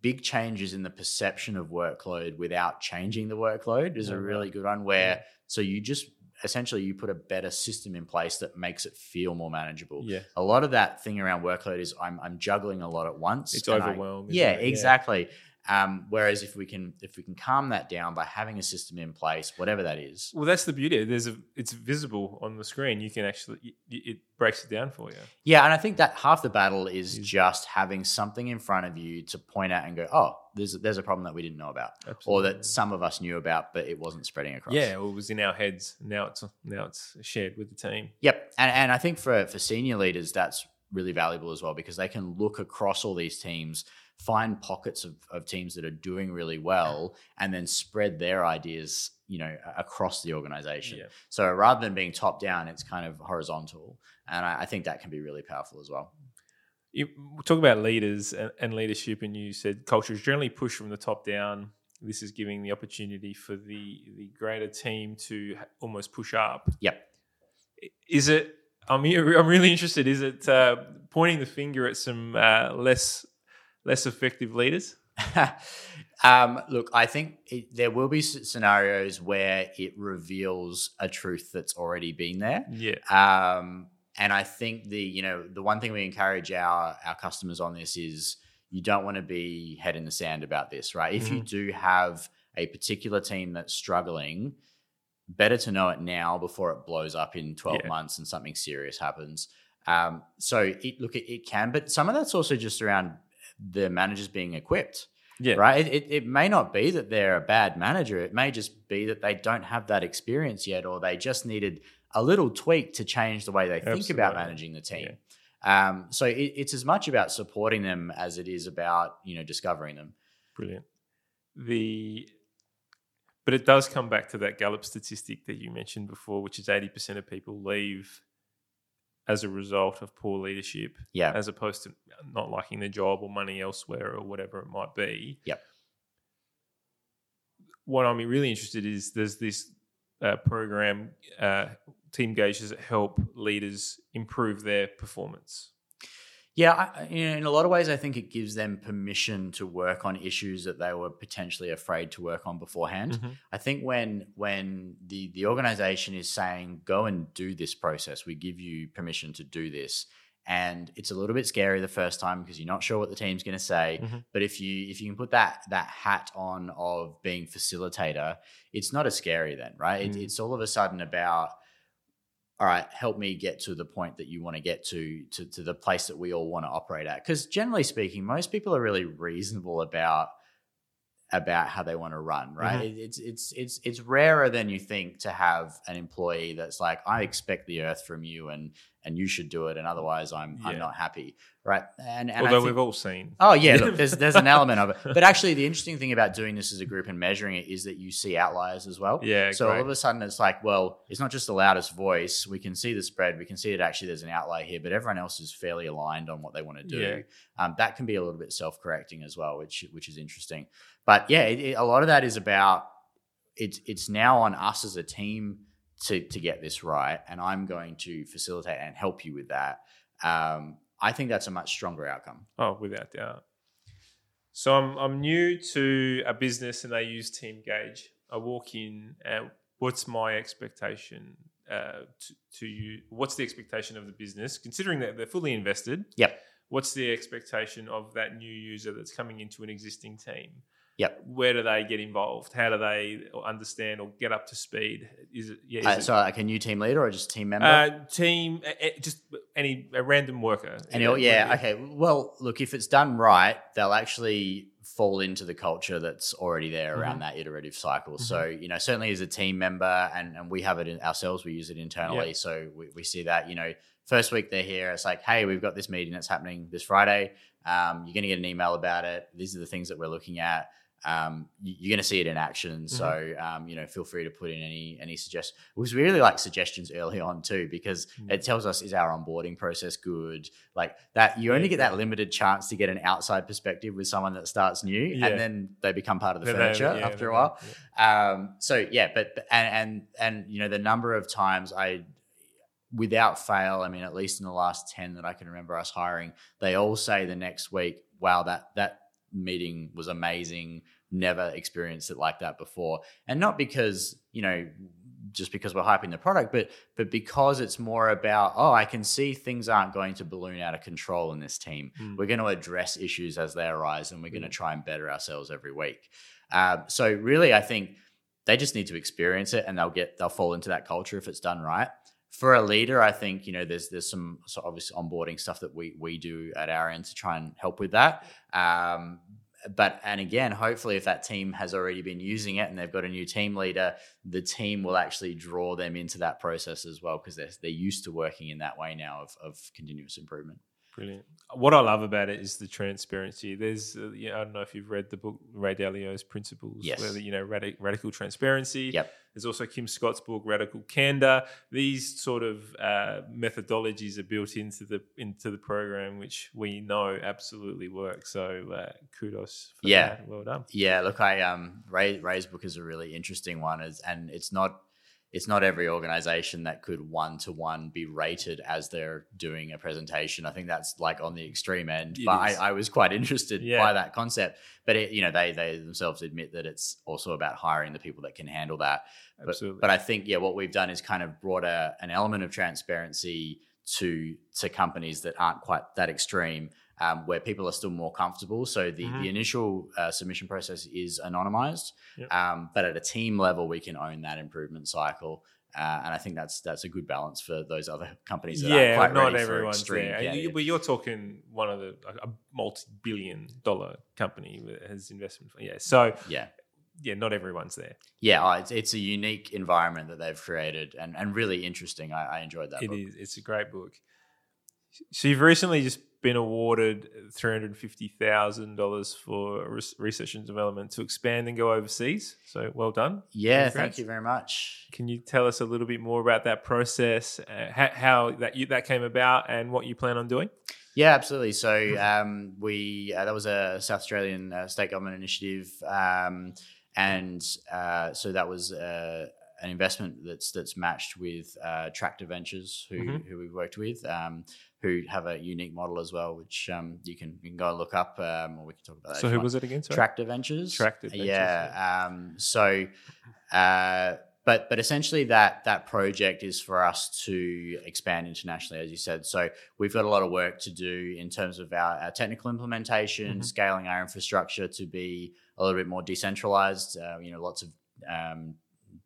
big changes in the perception of workload without changing the workload is Yeah, a really good one. Where so you just essentially you put a better system in place that makes it feel more manageable. Yeah. A lot of that thing around workload is I'm I'm juggling a lot at once. It's overwhelmed. yeah, it? exactly. Um, whereas if we can if we can calm that down by having a system in place, whatever that is, Well, that's the beauty. There's a, it's visible on the screen. You can actually, it, breaks it down for you. yeah, and I think that half the battle is just having something in front of you to point out and go, oh, there's there's a problem that we didn't know about, or that some of us knew about, but it wasn't spreading across. yeah, well, it was in our heads. Now it's now it's shared with the team. Yep, and and I think for for senior leaders, that's really valuable as well because they can look across all these teams, find pockets of, of teams that are doing really well, and then spread their ideas, you know, across the organization. Yeah. So rather than being top down, it's kind of horizontal, and I, I think that can be really powerful as well. You talk about leaders and, and leadership, and you said culture is generally pushed from the top down. This is giving the opportunity for the the greater team to almost push up. Yep. Is it? I'm I'm really interested. Is it uh, pointing the finger at some uh, less less effective leaders? um, look, I think it, there will be scenarios where it reveals a truth that's already been there. Yeah. Um, and I think the you know the one thing we encourage our our customers on this is you don't want to be head in the sand about this, right? If you do have a particular team that's struggling, better to know it now before it blows up in 12 Yeah. months and something serious happens. Um, so it look it, it can, but some of that's also just around the managers being equipped Yeah. right? It, it, it may not be that they're a bad manager. It may just be that they don't have that experience yet, or they just needed a little tweak to change the way they think about managing the team. Um, so it, it's as much about supporting them as it is about you know discovering them. Brilliant. The but it does come back to that Gallup statistic that you mentioned before, which is eighty percent of people leave as a result of poor leadership, Yeah, as opposed to not liking the job or money elsewhere or whatever it might be. Yep. What I'm really interested in is there's this uh, program, uh, team gauges that help leaders improve their performance. Yeah. I, I- you know, in a lot of ways, I think it gives them permission to work on issues that they were potentially afraid to work on beforehand. Mhm. I think when when the the organization is saying go and do this process, we give you permission to do this, and it's a little bit scary the first time because you're not sure what the team's going to say. Mhm. But if you if you can put that that hat on of being facilitator, it's not as scary then, right? It, Mm. it's all of a sudden about all right, help me get to the point that you want to get to, to, to the place that we all want to operate at. Because generally speaking, most people are really reasonable about about how they want to run, right? Mm-hmm. It's it's it's it's rarer than you think to have an employee that's like, I expect the earth from you, and and you should do it, and otherwise, I'm I'm not happy, right? And, and Although think- we've all seen. Oh yeah, look, there's there's an element of it, but actually, the interesting thing about doing this as a group and measuring it is that you see outliers as well. Yeah, So all of a sudden, it's like, well, it's not just the loudest voice. We can see the spread. We can see that actually there's an outlier here, but everyone else is fairly aligned on what they want to do. Yeah. Um, that can be a little bit self-correcting as well, which which is interesting. But yeah, it, it- a lot of that is about it's it's now on us as a team to to get this right, and I'm going to facilitate and help you with that. Um, I think that's a much stronger outcome. Oh, without doubt. So I'm I'm new to a business and they use Teamgage. I walk in and what's my expectation uh, to, to you? What's the expectation of the business, considering that they're fully invested? Yep. What's the expectation of that new user that's coming into an existing team? Yep. Where do they get involved? How do they understand or get up to speed? Is it yeah? Is Uh, it, so like a new team leader or just team member? uh, team, eh, just any a random worker. And Yeah, okay. Well, look, if it's done right, they'll actually fall into the culture that's already there around Mhm. that iterative cycle. So, you know, certainly as a team member, and, and we have it in ourselves, we use it internally. So we, we see that, you know, first week they're here, it's like, hey, we've got this meeting that's happening this Friday. Um, you're going to get an email about it. These are the things that we're looking at. Um, you- you're going to see it in action. So, um, you know, feel free to put in any any suggestions. We really like suggestions early on too, because Mm. it tells us is our onboarding process good. Like that, you only Yeah, get that limited chance to get an outside perspective with someone that starts new, Yeah. and then they become part of the furniture after a while. Um, so yeah, but but- and and and you know the number of times I, without fail, I mean at least in the last ten that I can remember us hiring, they all say the next week, "Wow, that that meeting was amazing. Never experienced it like that before." And not because you know just because we're hyping the product, but but because it's more about oh, I can see things aren't going to balloon out of control in this team. Mm. We're going to address issues as they arise, and we're going to Mm. try and better ourselves every week. Um, so really, I think they just need to experience it, and they'll get they'll fall into that culture if it's done right. For a leader, I think you know there's there's some so obvious onboarding stuff that we we do at our end to try and help with that. Um, but and again, hopefully, if that team has already been using it and they've got a new team leader, the team will actually draw them into that process as well because they're they're used to working in that way now of of continuous improvement. Brilliant. What I love about it is the transparency. There's, uh, yeah, I don't know if you've read the book Ray Dalio's Principles, Yes. where you know radic- radical transparency. Yep. There's also Kim Scott's book Radical Candor. These sort of uh, methodologies are built into the into the program, which we know absolutely work. So uh, kudos. For Yeah. that. Well done. Yeah, look, I um Ray Ray's book is a really interesting one, is and it's not it's not every organization that could one to one be rated as they're doing a presentation. I think that's like on the extreme end. It but I. I was quite interested Yeah. by that concept. But it, you know, they they themselves admit that it's also about hiring the people that can handle that. But, Absolutely. but I think yeah, what we've done is kind of brought a, an element of transparency to to companies that aren't quite that extreme, um, where people are still more comfortable. So the Mhm. the initial uh, submission process is anonymized, Yep. um, but at a team level, we can own that improvement cycle. Uh, and I think that's that's a good balance for those other companies that yeah, aren't quite not everyone's extreme. there. Yeah, You-. But you're talking one of the a multi-billion dollar company that has investment. Yeah, so yeah. yeah, not everyone's there. Yeah, oh, it's, it's a unique environment that they've created and, and really interesting. I, I enjoyed that It book. is. It's a great book. So you've recently just been awarded three hundred fifty thousand dollars for research and development to expand and go overseas. So well done. Yeah, Congrats. thank you very much. Can you tell us a little bit more about that process, uh, how, how that you, that came about, and what you plan on doing? Yeah, absolutely. So um, we uh, that was a South Australian uh, state government initiative, um, and uh, so that was uh, an investment that's that's matched with uh, Tractor Ventures, who Mhm. who we worked with, um, who have a unique model as well, which um, you can you can go and look up, um, or we can talk about that. So who was it again? Sorry. Tractor Ventures. Tractor Ventures, Yeah. Um, so, uh, but but essentially that that project is for us to expand internationally, as you said. So we've got a lot of work to do in terms of our, our technical implementation, Mhm. scaling our infrastructure to be a little bit more decentralized. Uh, you know, lots of um,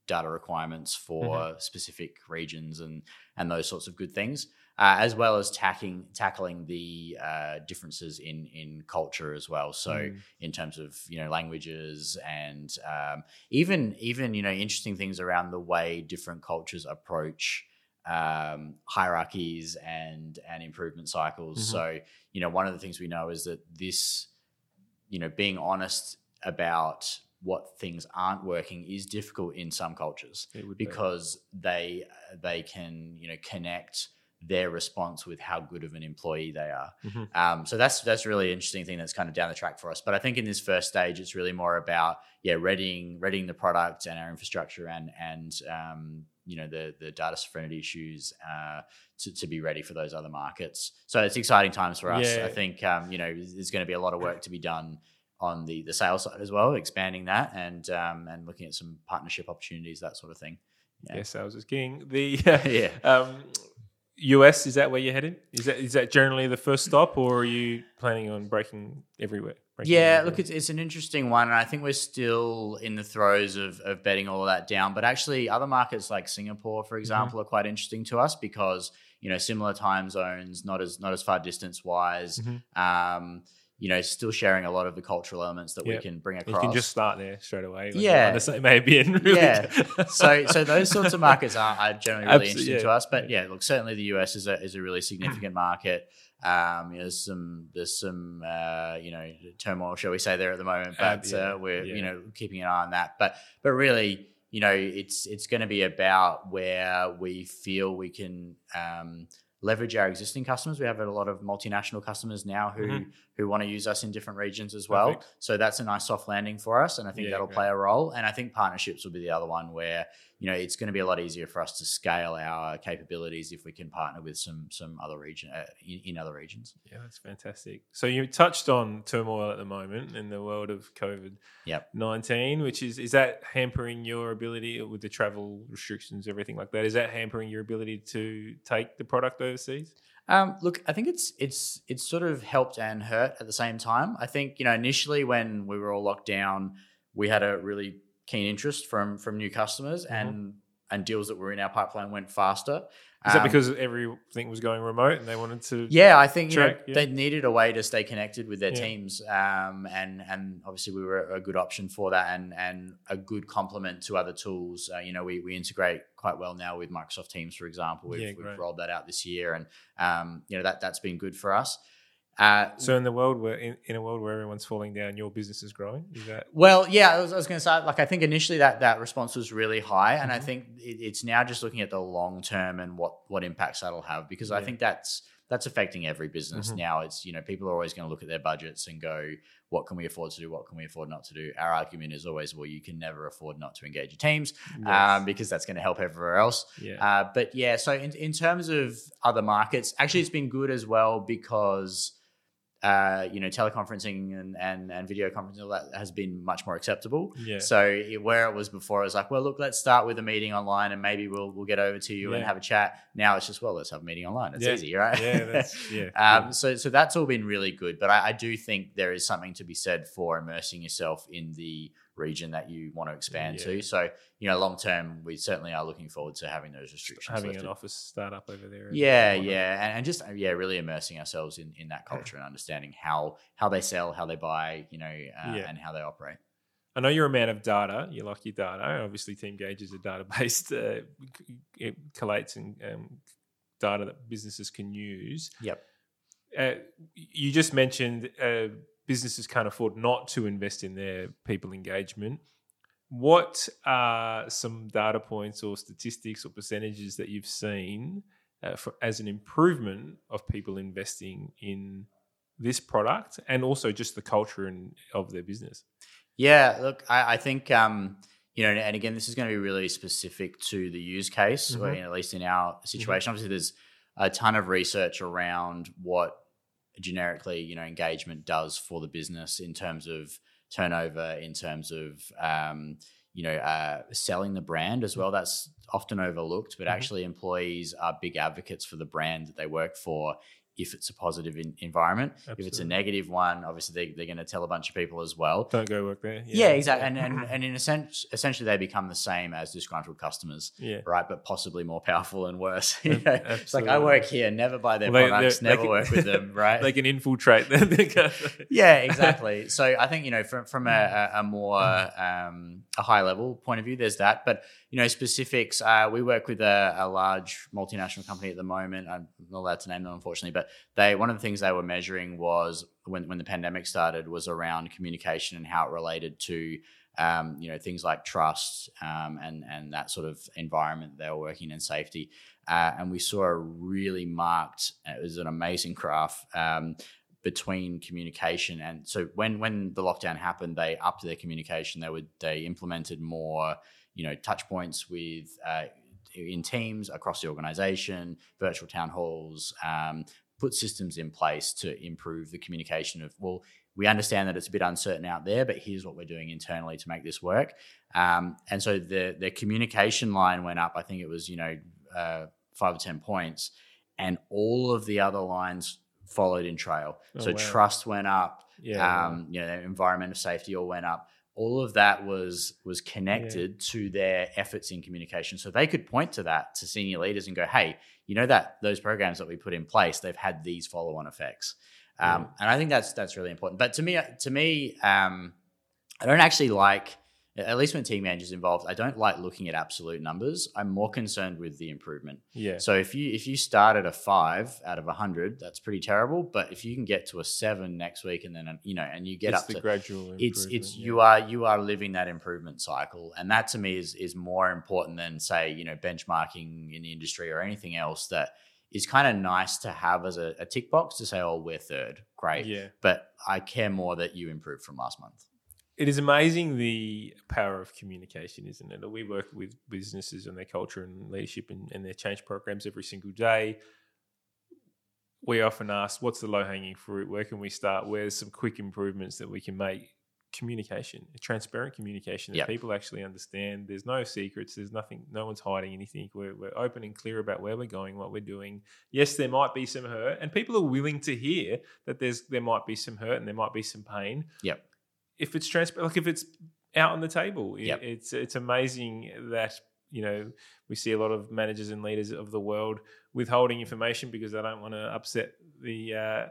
data requirements for Mm-hmm. specific regions and and those sorts of good things uh, as well as tackling tackling the uh, differences in in culture as well. So Mm. in terms of you know languages and um, even even you know interesting things around the way different cultures approach um, hierarchies and and improvement cycles. Mhm. So you know one of the things we know is that this you know being honest about what things aren't working is difficult in some cultures would be. because they they can you know connect their response with how good of an employee they are. Mhm. Um, so that's that's really interesting thing that's kind of down the track for us. But I think in this first stage, it's really more about yeah readying readying the product and our infrastructure and and um, you know the the data sovereignty issues uh, to to be ready for those other markets. So it's exciting times for us. Yeah. I think um, you know there's going to be a lot of work to be done on the the sales side as well, expanding that and um, and looking at some partnership opportunities, that sort of thing. Yeah. Yeah, sales is king. The Yeah. um, US is that where you're headed? Is that is that generally the first stop, or are you planning on breaking everywhere? Breaking Yeah, everywhere? look, it's, it's an interesting one, and I think we're still in the throes of, of betting all of that down. But actually, other markets like Singapore, Mm-hmm. for example, are quite interesting to us because you know similar time zones, not as not as far distance wise. Mhm. Um, you know, still sharing a lot of the cultural elements that Yeah. we can bring across. you can just start there straight away. like, Yeah. on the same ABN. Really. Yeah. so so those sorts of markets are, are generally really Absolutely, interesting yeah. to us. But yeah, look, certainly the US is a is a really significant market. Um, you know, there's some there's some uh, you know turmoil, shall we say, there at the moment, Uh, but yeah, uh, we're yeah. you know keeping an eye on that. But but really, you know, it's it's going to be about where we feel we can um, leverage our existing customers. We have a lot of multinational customers now who Mhm. Who want to use us in different regions as well. Perfect. So that's a nice soft landing for us, and I think Yeah, that'll great. play a role. And I think partnerships will be the other one where you know it's going to be a lot easier for us to scale our capabilities if we can partner with some some other region uh, in, in other regions. Yeah, that's fantastic. So you touched on turmoil at the moment in the world of COVID Yep. nineteen, which is is that hampering your ability with the travel restrictions, everything like that? Is that hampering your ability to take the product overseas? Um, look, I think it's it's it's sort of helped and hurt at the same time. I think you know initially when we were all locked down, we had a really keen interest from from new customers and and deals that were in our pipeline went faster. Is that Um, because everything was going remote and they wanted to? Yeah, I think you know, yeah. they needed a way to stay connected with their Yeah. teams, um, and and obviously we were a good option for that, and and a good complement to other tools. Uh, you know, we we integrate quite well now with Microsoft Teams, for example. We've, Yeah, we've rolled that out this year, and um, you know that that's been good for us. Uh, So in the world where in, in a world where everyone's falling down, your business is growing. Is that Well, yeah, I was, was going to say, like, I think initially that that response was really high, and Mm-hmm. I think it, it's now just looking at the long term and what what impacts that'll have because I think that's that's affecting every business Mhm. now. It's you know people are always going to look at their budgets and go, what can we afford to do? What can we afford not to do? Our argument is always, well, you can never afford not to engage your teams um, because that's going to help everywhere else. yeah. Uh, but yeah, so in, in terms of other markets, actually, it's been good as well because uh, you know teleconferencing and, and and video conferencing all that has been much more acceptable. yeah. So it, where it was before, it was like, well, look, let's start with a meeting online and maybe we'll we'll get over to you and have a chat. Now it's just well, let's have a meeting online. It's Yeah. easy, right? yeah, that's yeah. Um, so, so that's all been really good, but I, I do think there is something to be said for immersing yourself in the region that you want to expand Yeah. to. So, you know, long term, we certainly are looking forward to having those restrictions. having lifted. an office startup over there. Yeah, yeah, and, and just yeah, really immersing ourselves in in that culture and understanding how how they sell, how they buy, you know, uh, Yeah. and how they operate. I know you're a man of data. You like your data. Obviously, Teamgage is a data-based. Uh, it collates and um, data that businesses can use. Yep. Uh, you just mentioned uh, businesses can't afford not to invest in their people engagement. What are some data points or statistics or percentages that you've seen uh, for, as an improvement of people investing in this product and also just the culture and of their business? Yeah, look, I, I think um, you know, and again, this is going to be really specific to the use case, or Mhm. you know, at least in our situation. Obviously, there's a ton of research around what generically, you know, engagement does for the business in terms of turnover, in terms of um, you know, uh, selling the brand as well. That's often overlooked, but Mhm. actually, employees are big advocates for the brand that they work for. If it's a positive in- environment, if it's a negative one, obviously they, they're going to tell a bunch of people as well. Don't go work there. Yeah, exactly. And, and and in a sense, essentially, they become the same as disgruntled customers, yeah. right? But possibly more powerful and worse. You know? It's like I work here, never buy their Well, products, never can- work with them, right? They can infiltrate. them. yeah, exactly. So I think you know from from a, Mm. a, a more um, a high level point of view, there's that. But you know specifics. Uh, we work with a, a large multinational company at the moment. I'm not allowed to name them, unfortunately, but they one of the things they were measuring was when when the pandemic started was around communication and how it related to. Um, you know things like trust um, and and that sort of environment they were working in safety, uh, and we saw a really marked. It was an amazing graph um, between communication and so when when the lockdown happened they upped their communication they would they implemented more you know touch points with uh, in teams across the organization virtual town halls um, put systems in place to improve the communication of well we understand that it's a bit uncertain out there but here's what we're doing internally to make this work um, and so the the communication line went up i think it was you know uh, five or ten points and all of the other lines followed in trail Oh, so wow. trust went up Yeah. um, you know environmental safety all went up all of that was was connected to their efforts in communication. So they could point to that to senior leaders and go hey you know that those programs that we put in place they've had these follow-on effects. Um, Yeah. and i think that's that's really important. But to me to me um, i don't actually like at least when team managers involved i don't like looking at absolute numbers i'm more concerned with the improvement yeah. so if you if you start at a five out of a hundred, that's pretty terrible. But if you can get to a seven next week, and then you know, and you get it's up the to gradual. it's it's improvement, you are you are living that improvement cycle, and that to me is is more important than say you know benchmarking in the industry or anything else that is kind of nice to have as a, a tick box to say, oh, we're third, great. Yeah. But I care more that you improved from last month. It is amazing the power of communication, isn't it? We work with businesses and their culture and leadership and, and their change programs every single day. We often ask, what's the low hanging fruit? Where can we start? Where's some quick improvements that we can make? Communication, transparent communication that Yep. people actually understand. There's no secrets. There's nothing. No one's hiding anything. We're, we're open and clear about where we're going, what we're doing. Yes, there might be some hurt, and people are willing to hear that there's there might be some hurt and there might be some pain Yep. If it's transparent, like if it's out on the table, it- Yep. it's it's amazing that you know we see a lot of managers and leaders of the world withholding information because they don't want to upset the uh,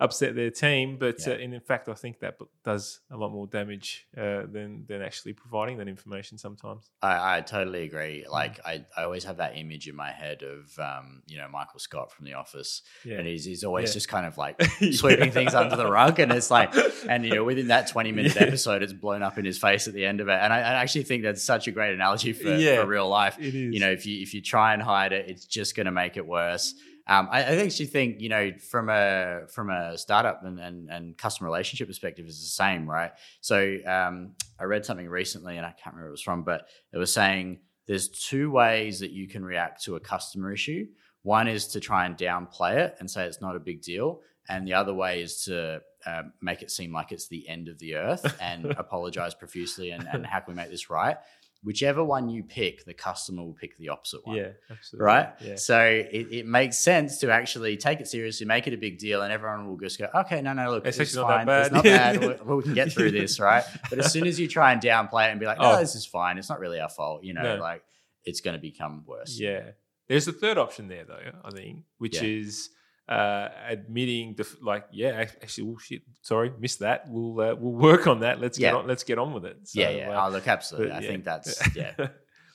upset their team. But Yeah. uh, in fact, I think that does a lot more damage uh, than than actually providing that information sometimes. I, I totally agree. Mm. Like I, I always have that image in my head of um, you know Michael Scott from The Office, Yeah. and he's, he's always Yeah. just kind of like sweeping things under the rug, and it's like, and you know within that twenty minute episode, it's blown up in his face at the end of it, and I, I actually think that's such a great analogy for, for real life. It is, You know, if you if you try and hide it, it's just going to make it worse. Um, I, I actually think you know from a from a startup and, and, and customer relationship perspective is the same, right? So um, I read something recently, and I can't remember where it was from, but it was saying there's two ways that you can react to a customer issue. One is to try and downplay it and say it's not a big deal, and the other way is to uh, make it seem like it's the end of the earth and apologize profusely and, and how can we make this right? Whichever one you pick, the customer will pick the opposite one yeah, absolutely, right? Yeah, So it, it makes sense to actually take it seriously, make it a big deal, and everyone will just go, okay, no, no, look, It's it's, fine. It's not bad." bad. we, we can get through this, right? But as soon as you try and downplay it and be like, no, Oh. this is fine. It's not really our fault. You know, No. like it's going to become worse. Yeah. There's a third option there, though, I think, which Yeah. is uh, admitting, the, like, yeah, actually, oh, shit, sorry, missed that. We'll uh, we'll work on that. Let's get on. Let's get on with it. So, yeah, yeah. uh, oh, look, absolutely. I yeah. think that's yeah,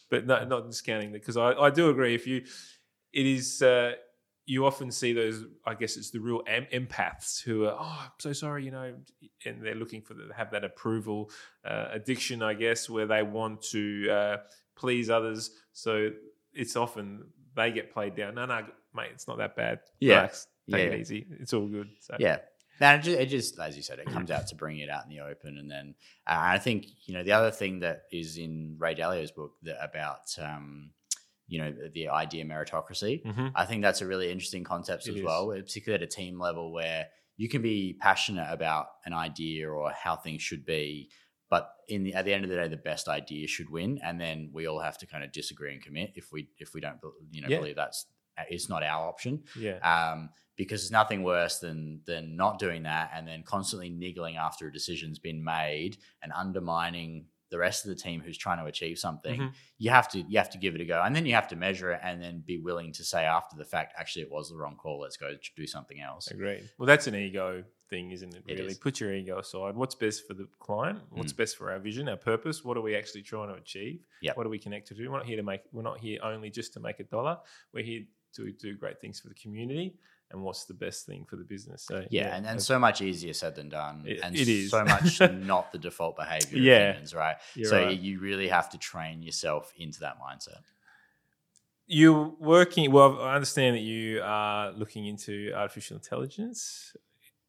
but no, not discounting that because I, I do agree. If you, it is. Uh, you often see those. I guess it's the real em- empaths who are. Oh, I'm so sorry, you know, and they're looking for the, have that approval uh, addiction. I guess where they want to uh, please others. So it's often they get played down. No, no, mate, it's not that bad. Yeah. Relax, take Yeah, it easy. It's all good. So, yeah. And it just, it just, as you said, it comes out to bring it out in the open, and then uh, I think you know the other thing that is in Ray Dalio's book that about um, you know the, idea meritocracy. Mhm. I think that's a really interesting concept It as is. well, particularly at a team level where you can be passionate about an idea or how things should be, but in the, at the end of the day, the best idea should win, and then we all have to kind of disagree and commit if we if we don't you know Yeah. believe that's it's not our option yeah, um, because there's nothing worse than than not doing that and then constantly niggling after a decision's been made and undermining the rest of the team who's trying to achieve something. Mhm. You have to you have to give it a go, and then you have to measure it, and then be willing to say after the fact, actually, it was the wrong call. Let's go do something else. Agreed. Well, that's an ego thing, isn't it? It Really, is. put your ego aside. What's best for the client? What's Mm. best for our vision, our purpose? What are we actually trying to achieve? Yep. What are we connected to? We're not here to make. We're not here only just to make a dollar. We're here to do great things for the community. And what's the best thing for the business? So Yeah, and, and so much easier said than done, It- and it is. so much not the default behavior. Yeah. of humans, right. you're so right. you really have to train yourself into that mindset. you're working. Well, I understand that you are looking into artificial intelligence.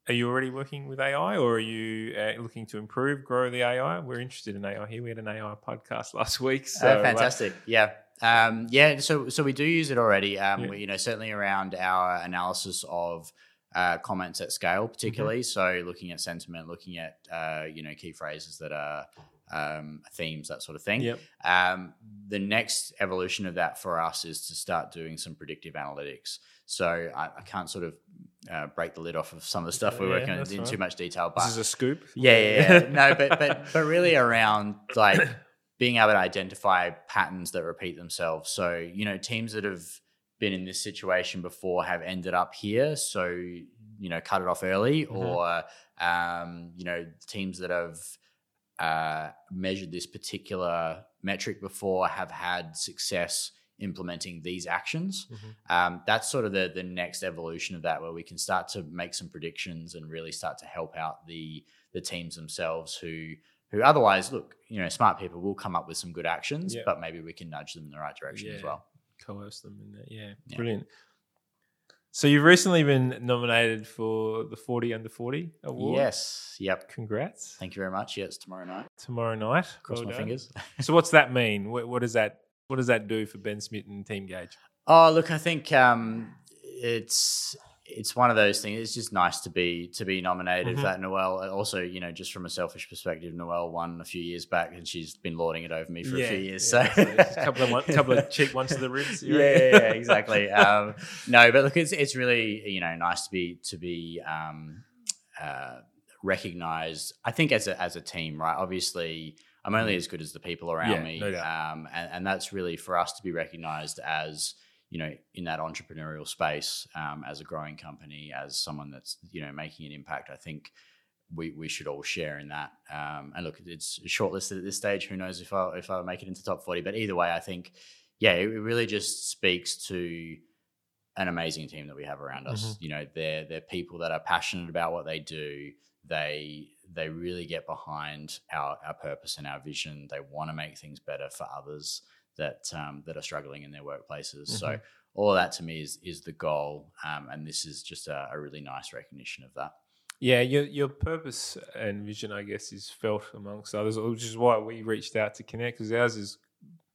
are you already working with AI, or are you uh, looking to improve, grow the AI? We're interested in AI here. We had an AI podcast last week. So oh, fantastic! Uh, yeah, um, yeah. So so we do use it already. Um, Yeah. we, you know, certainly around our analysis of. Uh, comments at scale, particularly. So, looking at sentiment, looking at uh, you know key phrases that are um, themes, that sort of thing. Yep. Um, the next evolution of that for us is to start doing some predictive analytics. So I, I can't sort of uh, break the lid off of some of the stuff we're Yeah, working on in right. too much detail, but This is a scoop. yeah, yeah, yeah. no, but but but really around like being able to identify patterns that repeat themselves. So you know, teams that have been in this situation before have ended up here. So you know, cut it off early, Mhm. or um, you know, teams that have uh, measured this particular metric before have had success implementing these actions. Mhm. Um, that's sort of the the next evolution of that, where we can start to make some predictions and really start to help out the the teams themselves who who otherwise look, you know, smart people will come up with some good actions, Yeah. but maybe we can nudge them in the right direction as well. coerce them in that. Yeah, Yeah. brilliant. So you've recently been nominated for the 40 under 40 award. Yes. Yep. Congrats. Thank you very much. Yeah, it's tomorrow night. Tomorrow night. Cross Well my done. fingers. So what's that mean? What, what does that what does that do for Ben Smit and Teamgage? Oh, look, I think um, it's it's one of those things. It's just nice to be to be nominated Mhm. for that. Noelle, also, you know, just from a selfish perspective, Noelle won a few years back, and she's been lording it over me for a few years. yeah, so, just a couple of one, couple of cheap ones to the ribs. yeah, yeah, yeah, exactly. Um, no, but look, it's it's really you know nice to be to be um, uh, recognized. I think as a as a team, right? Obviously, I'm only as good as the people around Yeah, me, no um, and, and that's really for us to be recognized as you know in that entrepreneurial space um, as a growing company, as someone that's you know making an impact. I think. We, we should all share in that. Um, and look, it's shortlisted at this stage. Who knows if I if I make it into top forty? But either way, I think yeah, it it really just speaks to an amazing team that we have around us. You know, they're they're people that are passionate about what they do. They they really get behind our our purpose and our vision. They want to make things better for others that um, that are struggling in their workplaces. So Mhm. all of that to me is is the goal, um, and this is just a, a really nice recognition of that. Yeah, your your purpose and vision, I guess, is felt amongst others, which is why we reached out to connect because ours is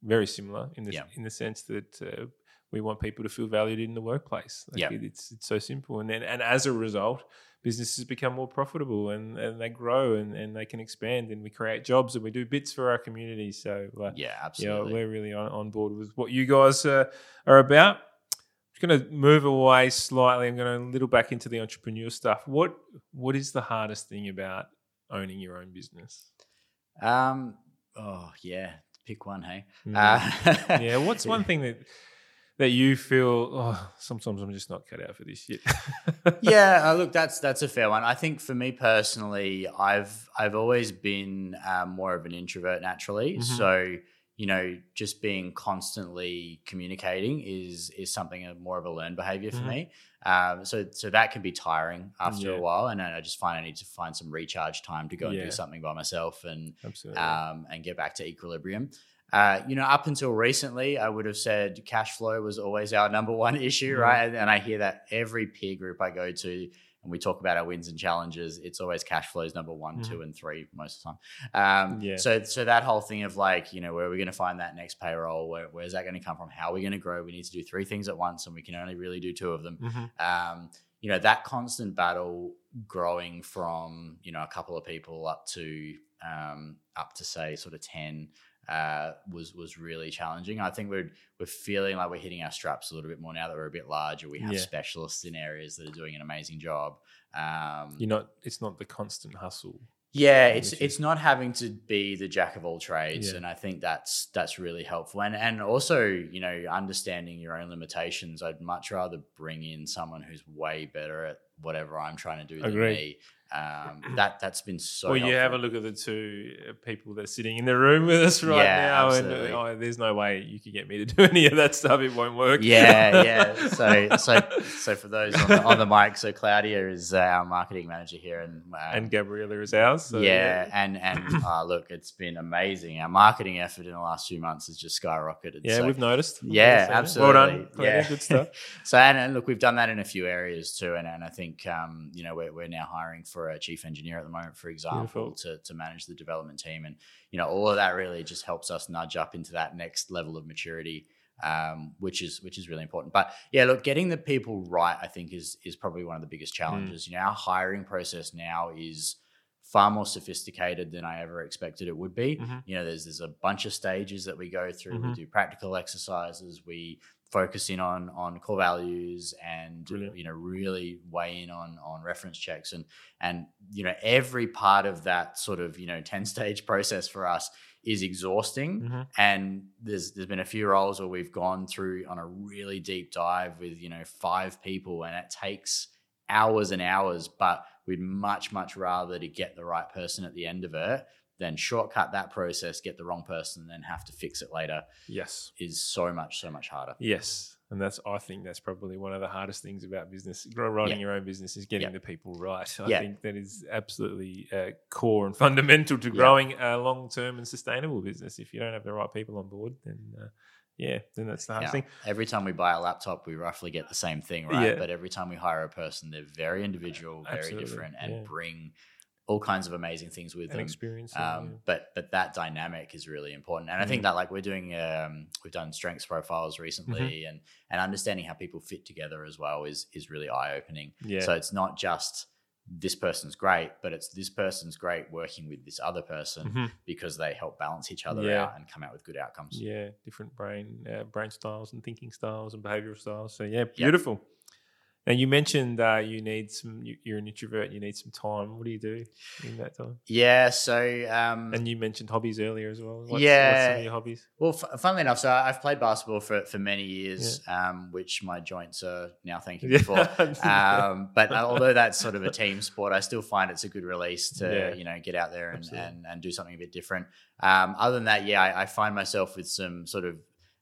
very similar in the Yeah. in the sense that uh, we want people to feel valued in the workplace. Like Yeah. it, it's it's so simple, and then and as a result, businesses become more profitable and, and they grow and, and they can expand, and we create jobs and we do bits for our community. So like, Yeah, yeah, absolutely. we're really on, on board with what you guys uh, are about. I'm going to move away slightly. I'm going to a little back into the entrepreneur stuff. What What is the hardest thing about owning your own business? um, oh yeah, pick one. Hey, Mm. uh, yeah, what's one thing that that you feel? Oh, sometimes I'm just not cut out for this shit. yeah, uh, look, that's that's a fair one. I think for me personally, I've I've always been um, more of an introvert naturally. Mhm. So you know, just being constantly communicating is is something of more of a learned behavior for Mhm. me. Um, so so that can be tiring after Yeah. a while, and I just find I need to find some recharge time to go and Yeah. do something by myself and um, and get back to equilibrium. Uh, you know, up until recently, I would have said cash flow was always our number one issue, Mhm. right? And, and I hear that every peer group I go to, and we talk about our wins and challenges, it's always cash flows number one, Mhm. two, and three most of the time. Um, Yeah. So, so that whole thing of like, you know, where are we going to find that next payroll? Where, where's that going to come from? How are we going to grow? We need to do three things at once, and we can only really do two of them Mhm. um, you know that constant battle growing from you know a couple of people up to um, up to say sort of 10 uh, was was really challenging i think we're we're feeling like we're hitting our straps a little bit more now that we're a bit larger we have Yeah. specialists in areas that are doing an amazing job um, You're not. It's not the constant hustle. yeah, it's it's not having to be the jack of all trades, Yeah. and I think that's that's really helpful. And and also, you know, understanding your own limitations. I'd much rather bring in someone who's way better at whatever I'm trying to do than me. Um, that that's been so. well, you helpful. have a look at the two uh, people that are sitting in the room with us right Yeah, now, absolutely. and uh, oh, there's no way you could get me to do any of that stuff. It won't work. yeah, yeah. So, so, so for those on the, on the mic, so Claudia is uh, our marketing manager here, and um, and Gabriella is ours. So, yeah, and and uh, look, it's been amazing. Our marketing effort in the last few months has just skyrocketed. yeah, so, we've noticed. Yeah, that. Well done. absolutely. Yeah, Yeah. good stuff. so and, and look, we've done that in a few areas too, and, and I think um, you know we're, we're now hiring for a chief engineer at the moment, for example, Beautiful. to, to manage the development team, and you know all of that really just helps us nudge up into that next level of maturity, um, which is which is really important. But yeah, look, getting the people right, I think is is probably one of the biggest challenges. You know, our hiring process now is far more sophisticated than I ever expected it would be. Mhm. You know, there's there's a bunch of stages that we go through. We Mhm. do practical exercises. We focus in on on core values and Brilliant. you know really weigh in on on reference checks and and you know every part of that sort of you know 10 stage process for us is exhausting Mhm. and there's there's been a few roles where we've gone through on a really deep dive with you know five people and it takes hours and hours but we'd much much rather to get the right person at the end of it than shortcut that process get the wrong person and then have to fix it later Yes. is so much so much harder Yes. And that's, I think that's probably one of the hardest things about business, running Yeah. your own business is getting Yeah. the people right. I Yeah. think that is absolutely uh, core and fundamental to growing a long term and sustainable business. If you don't have the right people on board, then uh, yeah, then that's the hardest Yeah. thing. Every time we buy a laptop, we roughly get the same thing, right? Yeah. But every time we hire a person, they're very individual, very Absolutely, different, and yeah. bring all kinds of amazing things with An them. experience. Um, but but that dynamic is really important, and I Mm. think that like we're doing, um, we've done strengths profiles recently, Mm-hmm. and and understanding how people fit together as well is is really eye opening. yeah. So it's not just this person's great, but it's this person's great working with this other person Mhm. because they help balance each other Yeah. out and come out with good outcomes. Yeah, different brain uh, brain styles and thinking styles and behavioral styles. So yeah, beautiful. Now you mentioned uh, you need some. you- You're an introvert. You need some time. What do you do in that time? Yeah. So um, And you mentioned hobbies earlier as well. What's, what's some Yeah. of your hobbies? Well, f- funnily enough, so I've played basketball for, for many years, um, which my joints are now thanking me for. Um, but uh, although that's sort of a team sport, I still find it's a good release to Yeah. you know get out there and, and, and do something a bit different. Um, other than that, yeah, I, I find myself with some sort of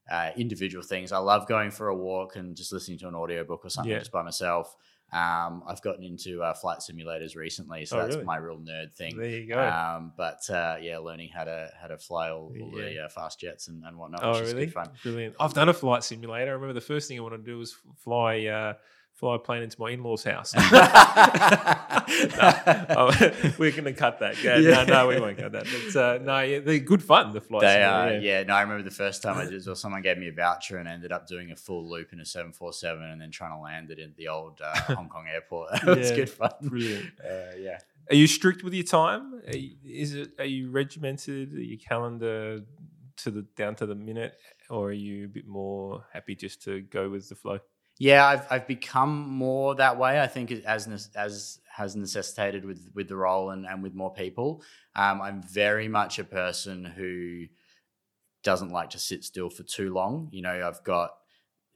uh, individual things. I love going for a walk and just listening to an audiobook or something Yeah. just by myself. Um, I've gotten into uh, flight simulators recently, so Oh, that's really? my real nerd thing. there you go. Um, but uh, yeah, learning how to how to fly all, all the uh, fast jets and, and whatnot, oh, really? fun. Brilliant. I've done a flight simulator. I remember the first thing I wanted to do was fly. Fly a plane into my in-laws' house. no, oh, we're going to cut that. Yeah, Yeah. No, no, we won't cut that. But uh, no, yeah, they're good fun. The flight. They are, yeah. No, I remember the first time I did. Well, someone gave me a voucher and ended up doing a full loop in a seven four seven, and then trying to land it in the old uh, Hong Kong airport. it was Yeah. good fun. Brilliant. Uh, yeah. Are you strict with your time? Are you, is it? Are you regimented? Are your calendar to the down to the minute, or are you a bit more happy just to go with the flow? Yeah, I've I've become more that way. I think as as has necessitated with with the role and, and with more people. Um, I'm very much a person who doesn't like to sit still for too long. You know, I've got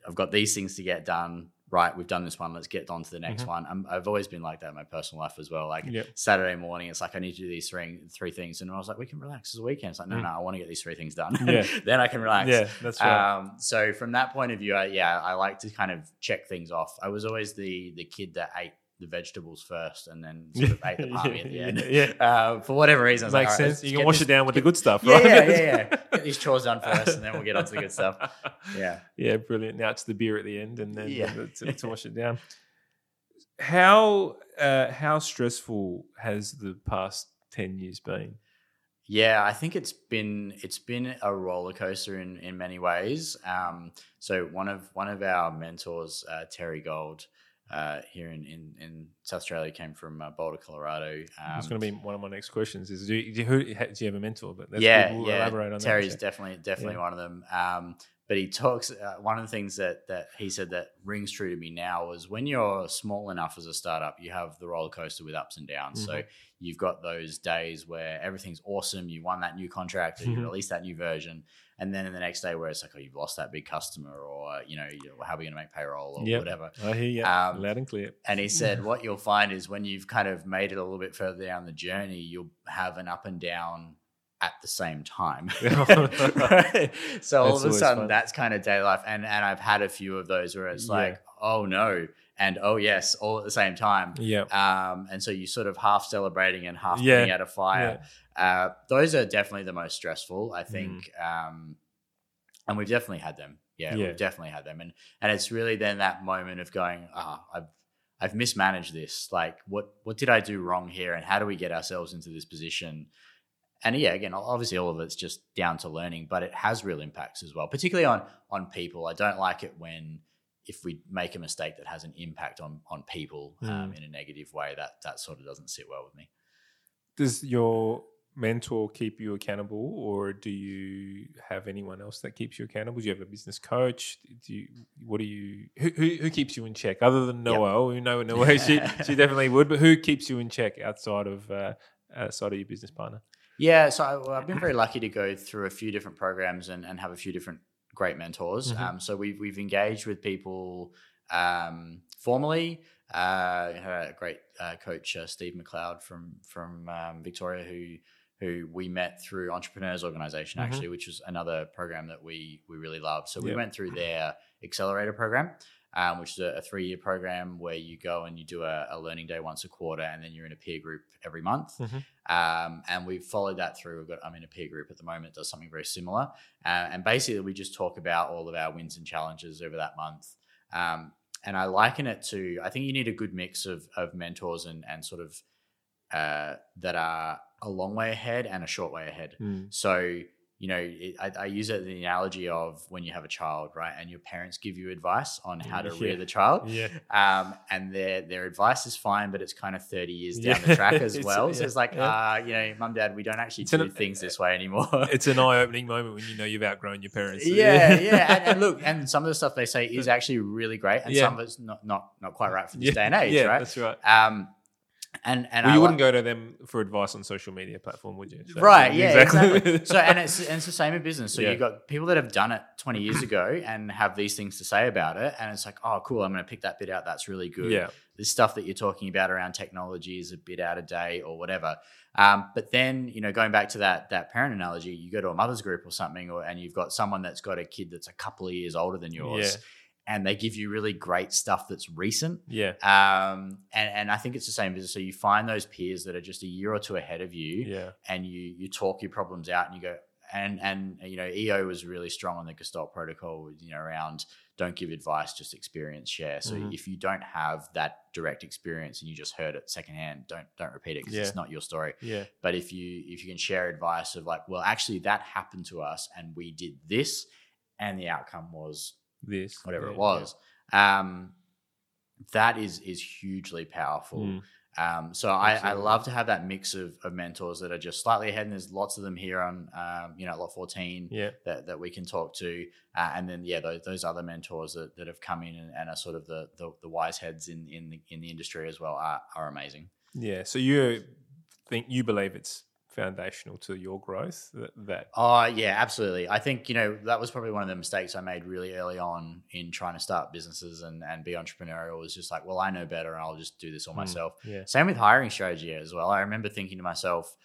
I've got these things to get done. Right, we've done this one. Let's get on to the next Mhm. one. I'm, I've always been like that in my personal life as well. Like Yep. Saturday morning, it's like I need to do these three three things, and I was like, we can relax. A weekend. It's like, no, Mm. no, I want to get these three things done. Yeah. then I can relax. Yeah, that's right. Um, so from that point of view, I, yeah, I like to kind of check things off. I was always the the kid that ate the vegetables first and then sort of ate the palmy at the end. Yeah, Uh, for whatever reason, I was like, makes sense. let's You can wash this- it down with the good stuff, Yeah, right? yeah, yeah, yeah. Get these chores done first, and then we'll get on to the good stuff. Yeah. Yeah, brilliant. Now it's the beer at the end, and then Yeah. to, to wash it down. How uh, how stressful has the past ten years been? Yeah, I think it's been it's been a roller coaster in in many ways. Um, so one of one of our mentors, uh, Terry Gold, uh, here in, in in South Australia, came from uh, Boulder, Colorado. Um, That's going to be one of my next questions. Is do you, do you, who, do you have a mentor? But yeah. We'll yeah. elaborate on Terry's definitely definitely Yeah. one of them. Um, but he talks. Uh, one of the things that that he said that rings true to me now was when you're small enough as a startup, you have the roller coaster with ups and downs. Mm-hmm. So you've got those days where everything's awesome. You won that new contract, or you mm-hmm. released that new version, and then in the next day where it's like, oh, you've lost that big customer, or you know, how are we going to make payroll, or yep. whatever. I hear you um, loud and clear. And he said, what you'll find is when you've kind of made it a little bit further down the journey, you'll have an up and down at the same time. right? So all of a sudden, fun. that's kind of daily life, and and I've had a few of those where it's yeah. like, oh no, and oh yes, all at the same time. Yeah. Um, and so you sort of half celebrating and half yeah. putting out a fire. Yeah. Uh, those are definitely the most stressful, I think. Mm. Um, and we've definitely had them. Yeah, yeah, we've definitely had them, and and it's really then that moment of going, ah, oh, I've I've mismanaged this. Like, what what did I do wrong here, and how do we get ourselves into this position? And yeah, again, obviously all of it's just down to learning, but it has real impacts as well, particularly on on people. I don't like it when if we make a mistake that has an impact on on people mm. um, in a negative way. That that sort of doesn't sit well with me. Does your mentor keep you accountable, or do you have anyone else that keeps you accountable? Do you have a business coach? Do you, what do you? Who, who, who keeps you in check other than Noelle? Yep. We know Noelle, she she definitely would, but who keeps you in check outside of uh, outside of your business partner? Yeah, so I, have been very lucky to go through a few different programs and, and have a few different great mentors. Mm-hmm. Um, so we've we've engaged with people um, formally. Uh, had a great uh, coach, uh, Steve McLeod from from um, Victoria, who who we met through Entrepreneurs Organization, mm-hmm. actually, which was another program that we we really loved. So we yep. went through their accelerator program um, which is a, a three year program where you go and you do a, a, learning day once a quarter and then you're in a peer group every month. Mm-hmm. Um, and we've followed that through. We've got, I'm in a peer group at the moment does something very similar. Uh, and basically, we just talk about all of our wins and challenges over that month. Um, and I liken it to, I think you need a good mix of, of mentors and, and sort of uh, that are a long way ahead and a short way ahead. Mm. So, you know, it, I, I, use it the analogy of when you have a child, right? And your parents give you advice on how to yeah. rear the child. Yeah. Um, and their their advice is fine, but it's kind of 30 years down yeah. the track as well. so it's like, uh, you know, mum, dad, we don't actually it's do an, things this way anymore. it's an eye opening moment when you know you've outgrown your parents. So yeah, yeah. And, and, look, and some of the stuff they say is actually really great, and some of it's not not not quite right for this day and age, yeah, right? That's right. Um, and and well, you wouldn't go to them for advice on social media platform, would you? So, right? Yeah, exactly. exactly. so and it's and it's the same in business. So yeah. you've got people that have done it 20 years ago and have these things to say about it, and it's like, oh, cool. I'm going to pick that bit out. That's really good. Yeah. This stuff that you're talking about around technology is a bit out of date or whatever. Um, but then you know, going back to that that parent analogy, you go to a mother's group or something, or and you've got someone that's got a kid that's a couple of years older than yours. Yeah and they give you really great stuff that's recent. Yeah. Um, and, and I think it's the same business. So you find those peers that are just a year or two ahead of you. Yeah. And you you talk your problems out and you go and and you know EO was really strong on the Gestalt protocol. You know around don't give advice, just experience share. So mm-hmm. if you don't have that direct experience and you just heard it secondhand, don't don't repeat it because yeah. it's not your story. Yeah. But if you if you can share advice of like, well, actually that happened to us and we did this, and the outcome was this whatever yeah, it was yeah. um, that is is hugely powerful mm. um, so I, I, love to have that mix of, of, mentors that are just slightly ahead and there's lots of them here on um, you know lot 14 yeah. that, that we can talk to uh, and then yeah those, those other mentors that, that have come in and, and are sort of the, the, the wise heads in, in the, in the industry as well are, are amazing yeah so you think you believe it's foundational to your growth that, that oh yeah absolutely. I think you know that was probably one of the mistakes i made really early on in trying to start businesses and, and be entrepreneurial was just like well i know better and i'll just do this all mm, myself. yeah. same with hiring strategy as well. I remember thinking to myself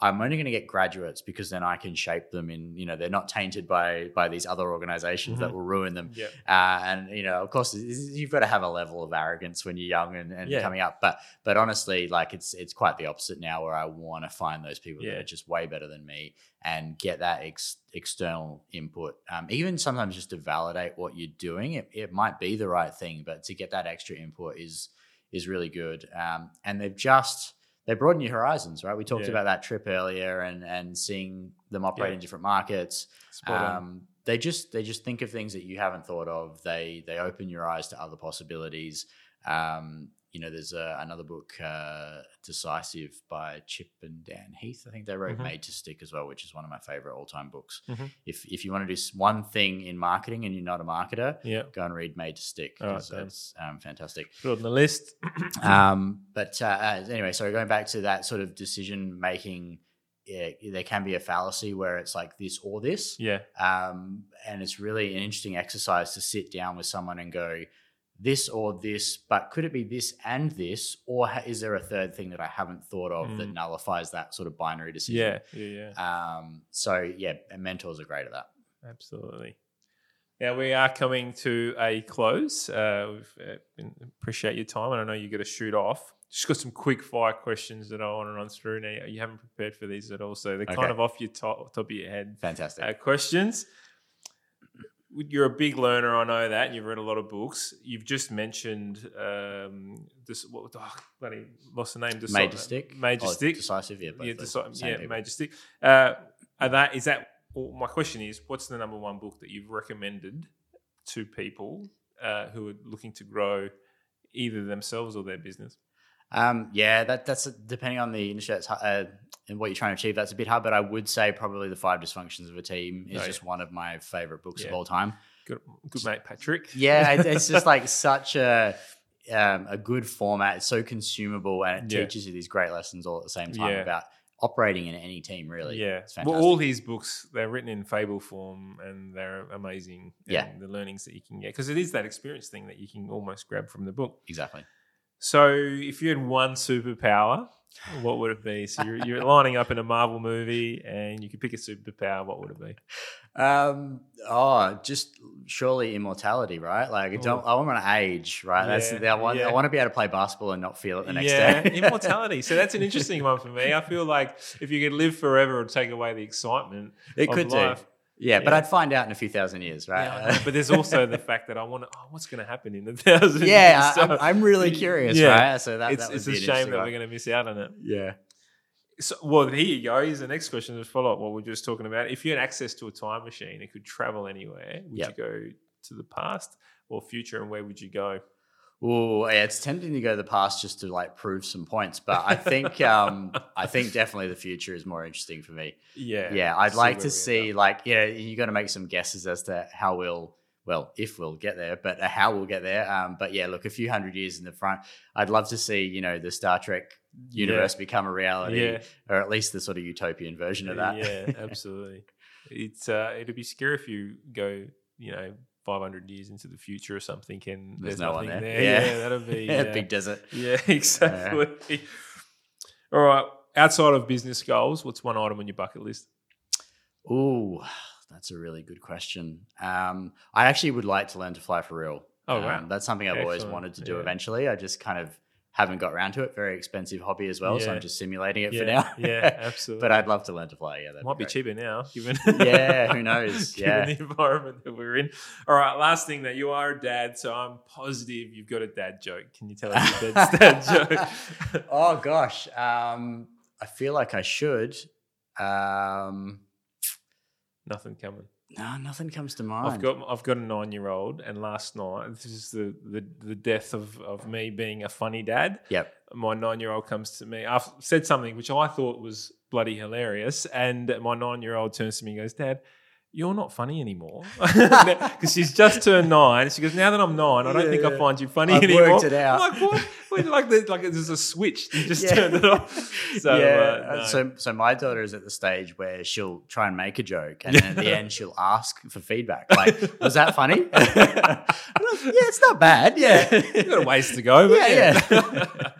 I'm only going to get graduates because then I can shape them in, you know, they're not tainted by by these other organizations mm-hmm. that will ruin them. Uh, and you know, of course, you've got to have a level of arrogance when you're young and, and yeah. coming up. But but honestly, like it's it's quite the opposite now, where I want to find those people yeah. that are just way better than me and get that ex- external input. Um, even sometimes just to validate what you're doing, it, it might be the right thing, but to get that extra input is is really good. Um, and they've just they broaden your horizons, right? We talked yeah. about that trip earlier and and seeing them operate yeah. in different markets. Um, they just they just think of things that you haven't thought of. They they open your eyes to other possibilities. Um, you know, there's uh, another book, uh, Decisive by Chip and Dan Heath. I think they wrote Mhm. Made to Stick as well, which is one of my favorite all time books. Mhm. If if you want to do one thing in marketing and you're not a marketer, Yeah. go and read Made to Stick. Right, that's um, fantastic. Put it on the list. Um, but uh, uh, anyway, so going back to that sort of decision making, yeah, there can be a fallacy where it's like this or this. yeah. Um, and it's really an interesting exercise to sit down with someone and go, this or this, but could it be this and this? Or ha- is there a third thing that I haven't thought of that Mm. nullifies that sort of binary decision? Yeah. Yeah. Yeah. Um, so, yeah, mentors are great at that. Absolutely. Now we are coming to a close. Uh, we've uh, appreciate your time, and I know you got to shoot off. Just got some quick fire questions that I want to run through. Now you haven't prepared for these at all, so they're kind of off your top, top of your head. Fantastic. Uh, questions. You're a big learner, I know that. You've read a lot of books. You've just mentioned um, this. What? Oh, bloody lost the name. Deci- Major stick. Major Oh, stick. Decisive, yeah. Yeah, deci- yeah, people. major stick. Uh, are that is that? Well, my question is, what's the number one book that you've recommended to people uh, who are looking to grow either themselves or their business? Um, yeah, that that's depending on the industry that's, uh, and what you're trying to achieve. That's a bit hard, but I would say probably the Five Dysfunctions of a Team is Oh, yeah. just one of my favorite books of all time. Good, good mate, Patrick. Yeah, it, it's just like such a um, a good format. It's so consumable, and it Yeah. teaches you these great lessons all at the same time Yeah. about operating in any team. Really, Yeah. it's fantastic. Well, all his books, they're written in fable form and they're amazing. And Yeah. The learnings that you can get. Because it is that experience thing that you can almost grab from the book. exactly. So if you had one superpower, what would it be? So you're, you're lining up in a Marvel movie and you could pick a superpower. What would it be? Um, oh, just surely immortality, right? Like I don't, I want to age, right? That's the, I want. yeah. I want to be able to play basketball and not feel it the next yeah, day. immortality. So that's an interesting one for me. I feel like if you could live forever, it would take away the excitement. it of could life. do. Yeah, but Yeah. I'd find out in a few thousand years, right? Yeah, but there's also the fact that I want to. Oh, what's going to happen in a thousand? yeah, years? So I'm, I'm really curious, Yeah. right? So that, it's that it's a shame that one. we're going to miss out on it. Yeah. So, well, here you go. Here's the next question to follow up what we are just talking about. If you had access to a time machine and could travel anywhere, would Yep. you go to the past or future, and where would you go? Oh, yeah, it's tempting to go to the past just to like prove some points, but I think um I think definitely the future is more interesting for me. Yeah, Yeah, I'd like to see like yeah, you got to make some guesses as to how we'll well if we'll get there, but uh, how we'll get there. Um, but yeah, look, a few hundred years in the front, I'd love to see you know the Star Trek universe become a reality, Yeah. or at least the sort of utopian version of that. Yeah, absolutely. It's uh, it'd be scary if you go, you know, 500 years into the future or something, and There's there's, no one nothing there. there. Yeah. Yeah, that'd be Yeah, big desert. Yeah, exactly. All right. Outside of business goals, what's one item on your bucket list? Ooh, that's a really good question. Um, I actually would like to learn to fly for real. Oh, Um, wow. that's something I've always wanted to do Yeah. eventually. I just kind of haven't got around to it. Very expensive hobby as well, so I'm just simulating it yeah, for now. yeah, absolutely. but I'd love to learn to fly. Yeah, that might be cheaper now, given Yeah, who knows? given Yeah. the environment that we're in. All right, last thing that you are a dad, so I'm positive you've got a dad joke. Can you tell us your dad's dad joke? oh gosh, um, I feel like I should. Um, Nothing coming. no, nothing comes to mind. I've got I've got a nine year old, and last night this is the the, the death of, of me being a funny dad. Yep. My nine year old comes to me. I've said something which I thought was bloody hilarious, and my nine year old turns to me and goes, "Dad." You're not funny anymore because she's just turned nine. She goes, "Now that I'm nine, I don't Yeah, think I find you funny I've anymore." worked it out. I'm like what? Like the, like there's a switch. You just Yeah. turned it off. So yeah. uh, no. So so my daughter is at the stage where she'll try and make a joke, and then at the end she'll ask for feedback. Like, was that funny? Like, yeah, it's not bad. Yeah. You've got a ways to go. But Yeah, yeah.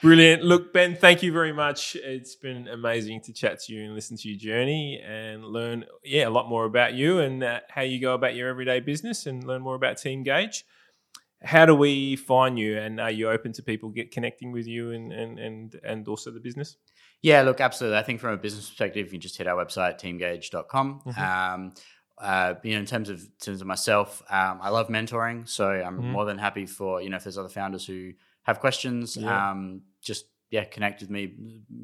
Brilliant. Look, Ben, thank you very much. It's been amazing to chat to you and listen to your journey and learn, yeah, a lot more about you and uh, how you go about your everyday business and learn more about Teamgage. How do we find you, and are you open to people get connecting with you and and and, and also the business? Yeah, look, absolutely. I think from a business perspective, you just hit our website, teamgage.com. Mhm. Um, uh, you know, in terms of in terms of myself, um, I love mentoring, so I'm Mhm. more than happy for you know if there's other founders who have questions, Yeah. um, just yeah, connect with me,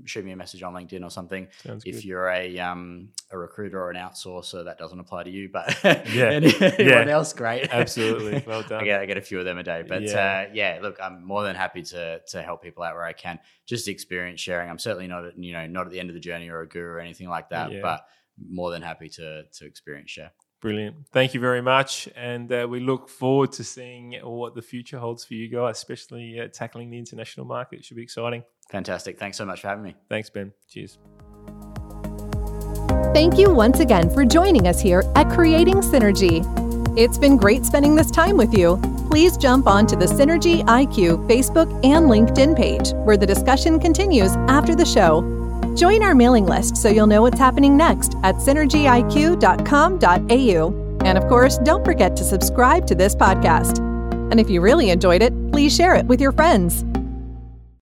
shoot me a message on LinkedIn or something. Sounds if good. you're a um, a recruiter or an outsourcer, that doesn't apply to you, but Yeah. any- anyone Yeah. else, great. Absolutely. Well done. I get I get a few of them a day, but Yeah. uh, yeah, look, I'm more than happy to to help people out where I can. Just experience sharing. I'm certainly not at, you know not at the end of the journey or a guru or anything like that, Yeah. but more than happy to to experience share. Brilliant. Thank you very much. And uh, we look forward to seeing what the future holds for you guys, especially uh, tackling the international market. It should be exciting. Fantastic. Thanks so much for having me. Thanks, Ben. Cheers. Thank you once again for joining us here at Creating Synergy. It's been great spending this time with you. Please jump onto the Synergy IQ Facebook and LinkedIn page, where the discussion continues after the show. Join our mailing list so you'll know what's happening next at synergyiq.com.au. And of course, don't forget to subscribe to this podcast. And if you really enjoyed it, please share it with your friends.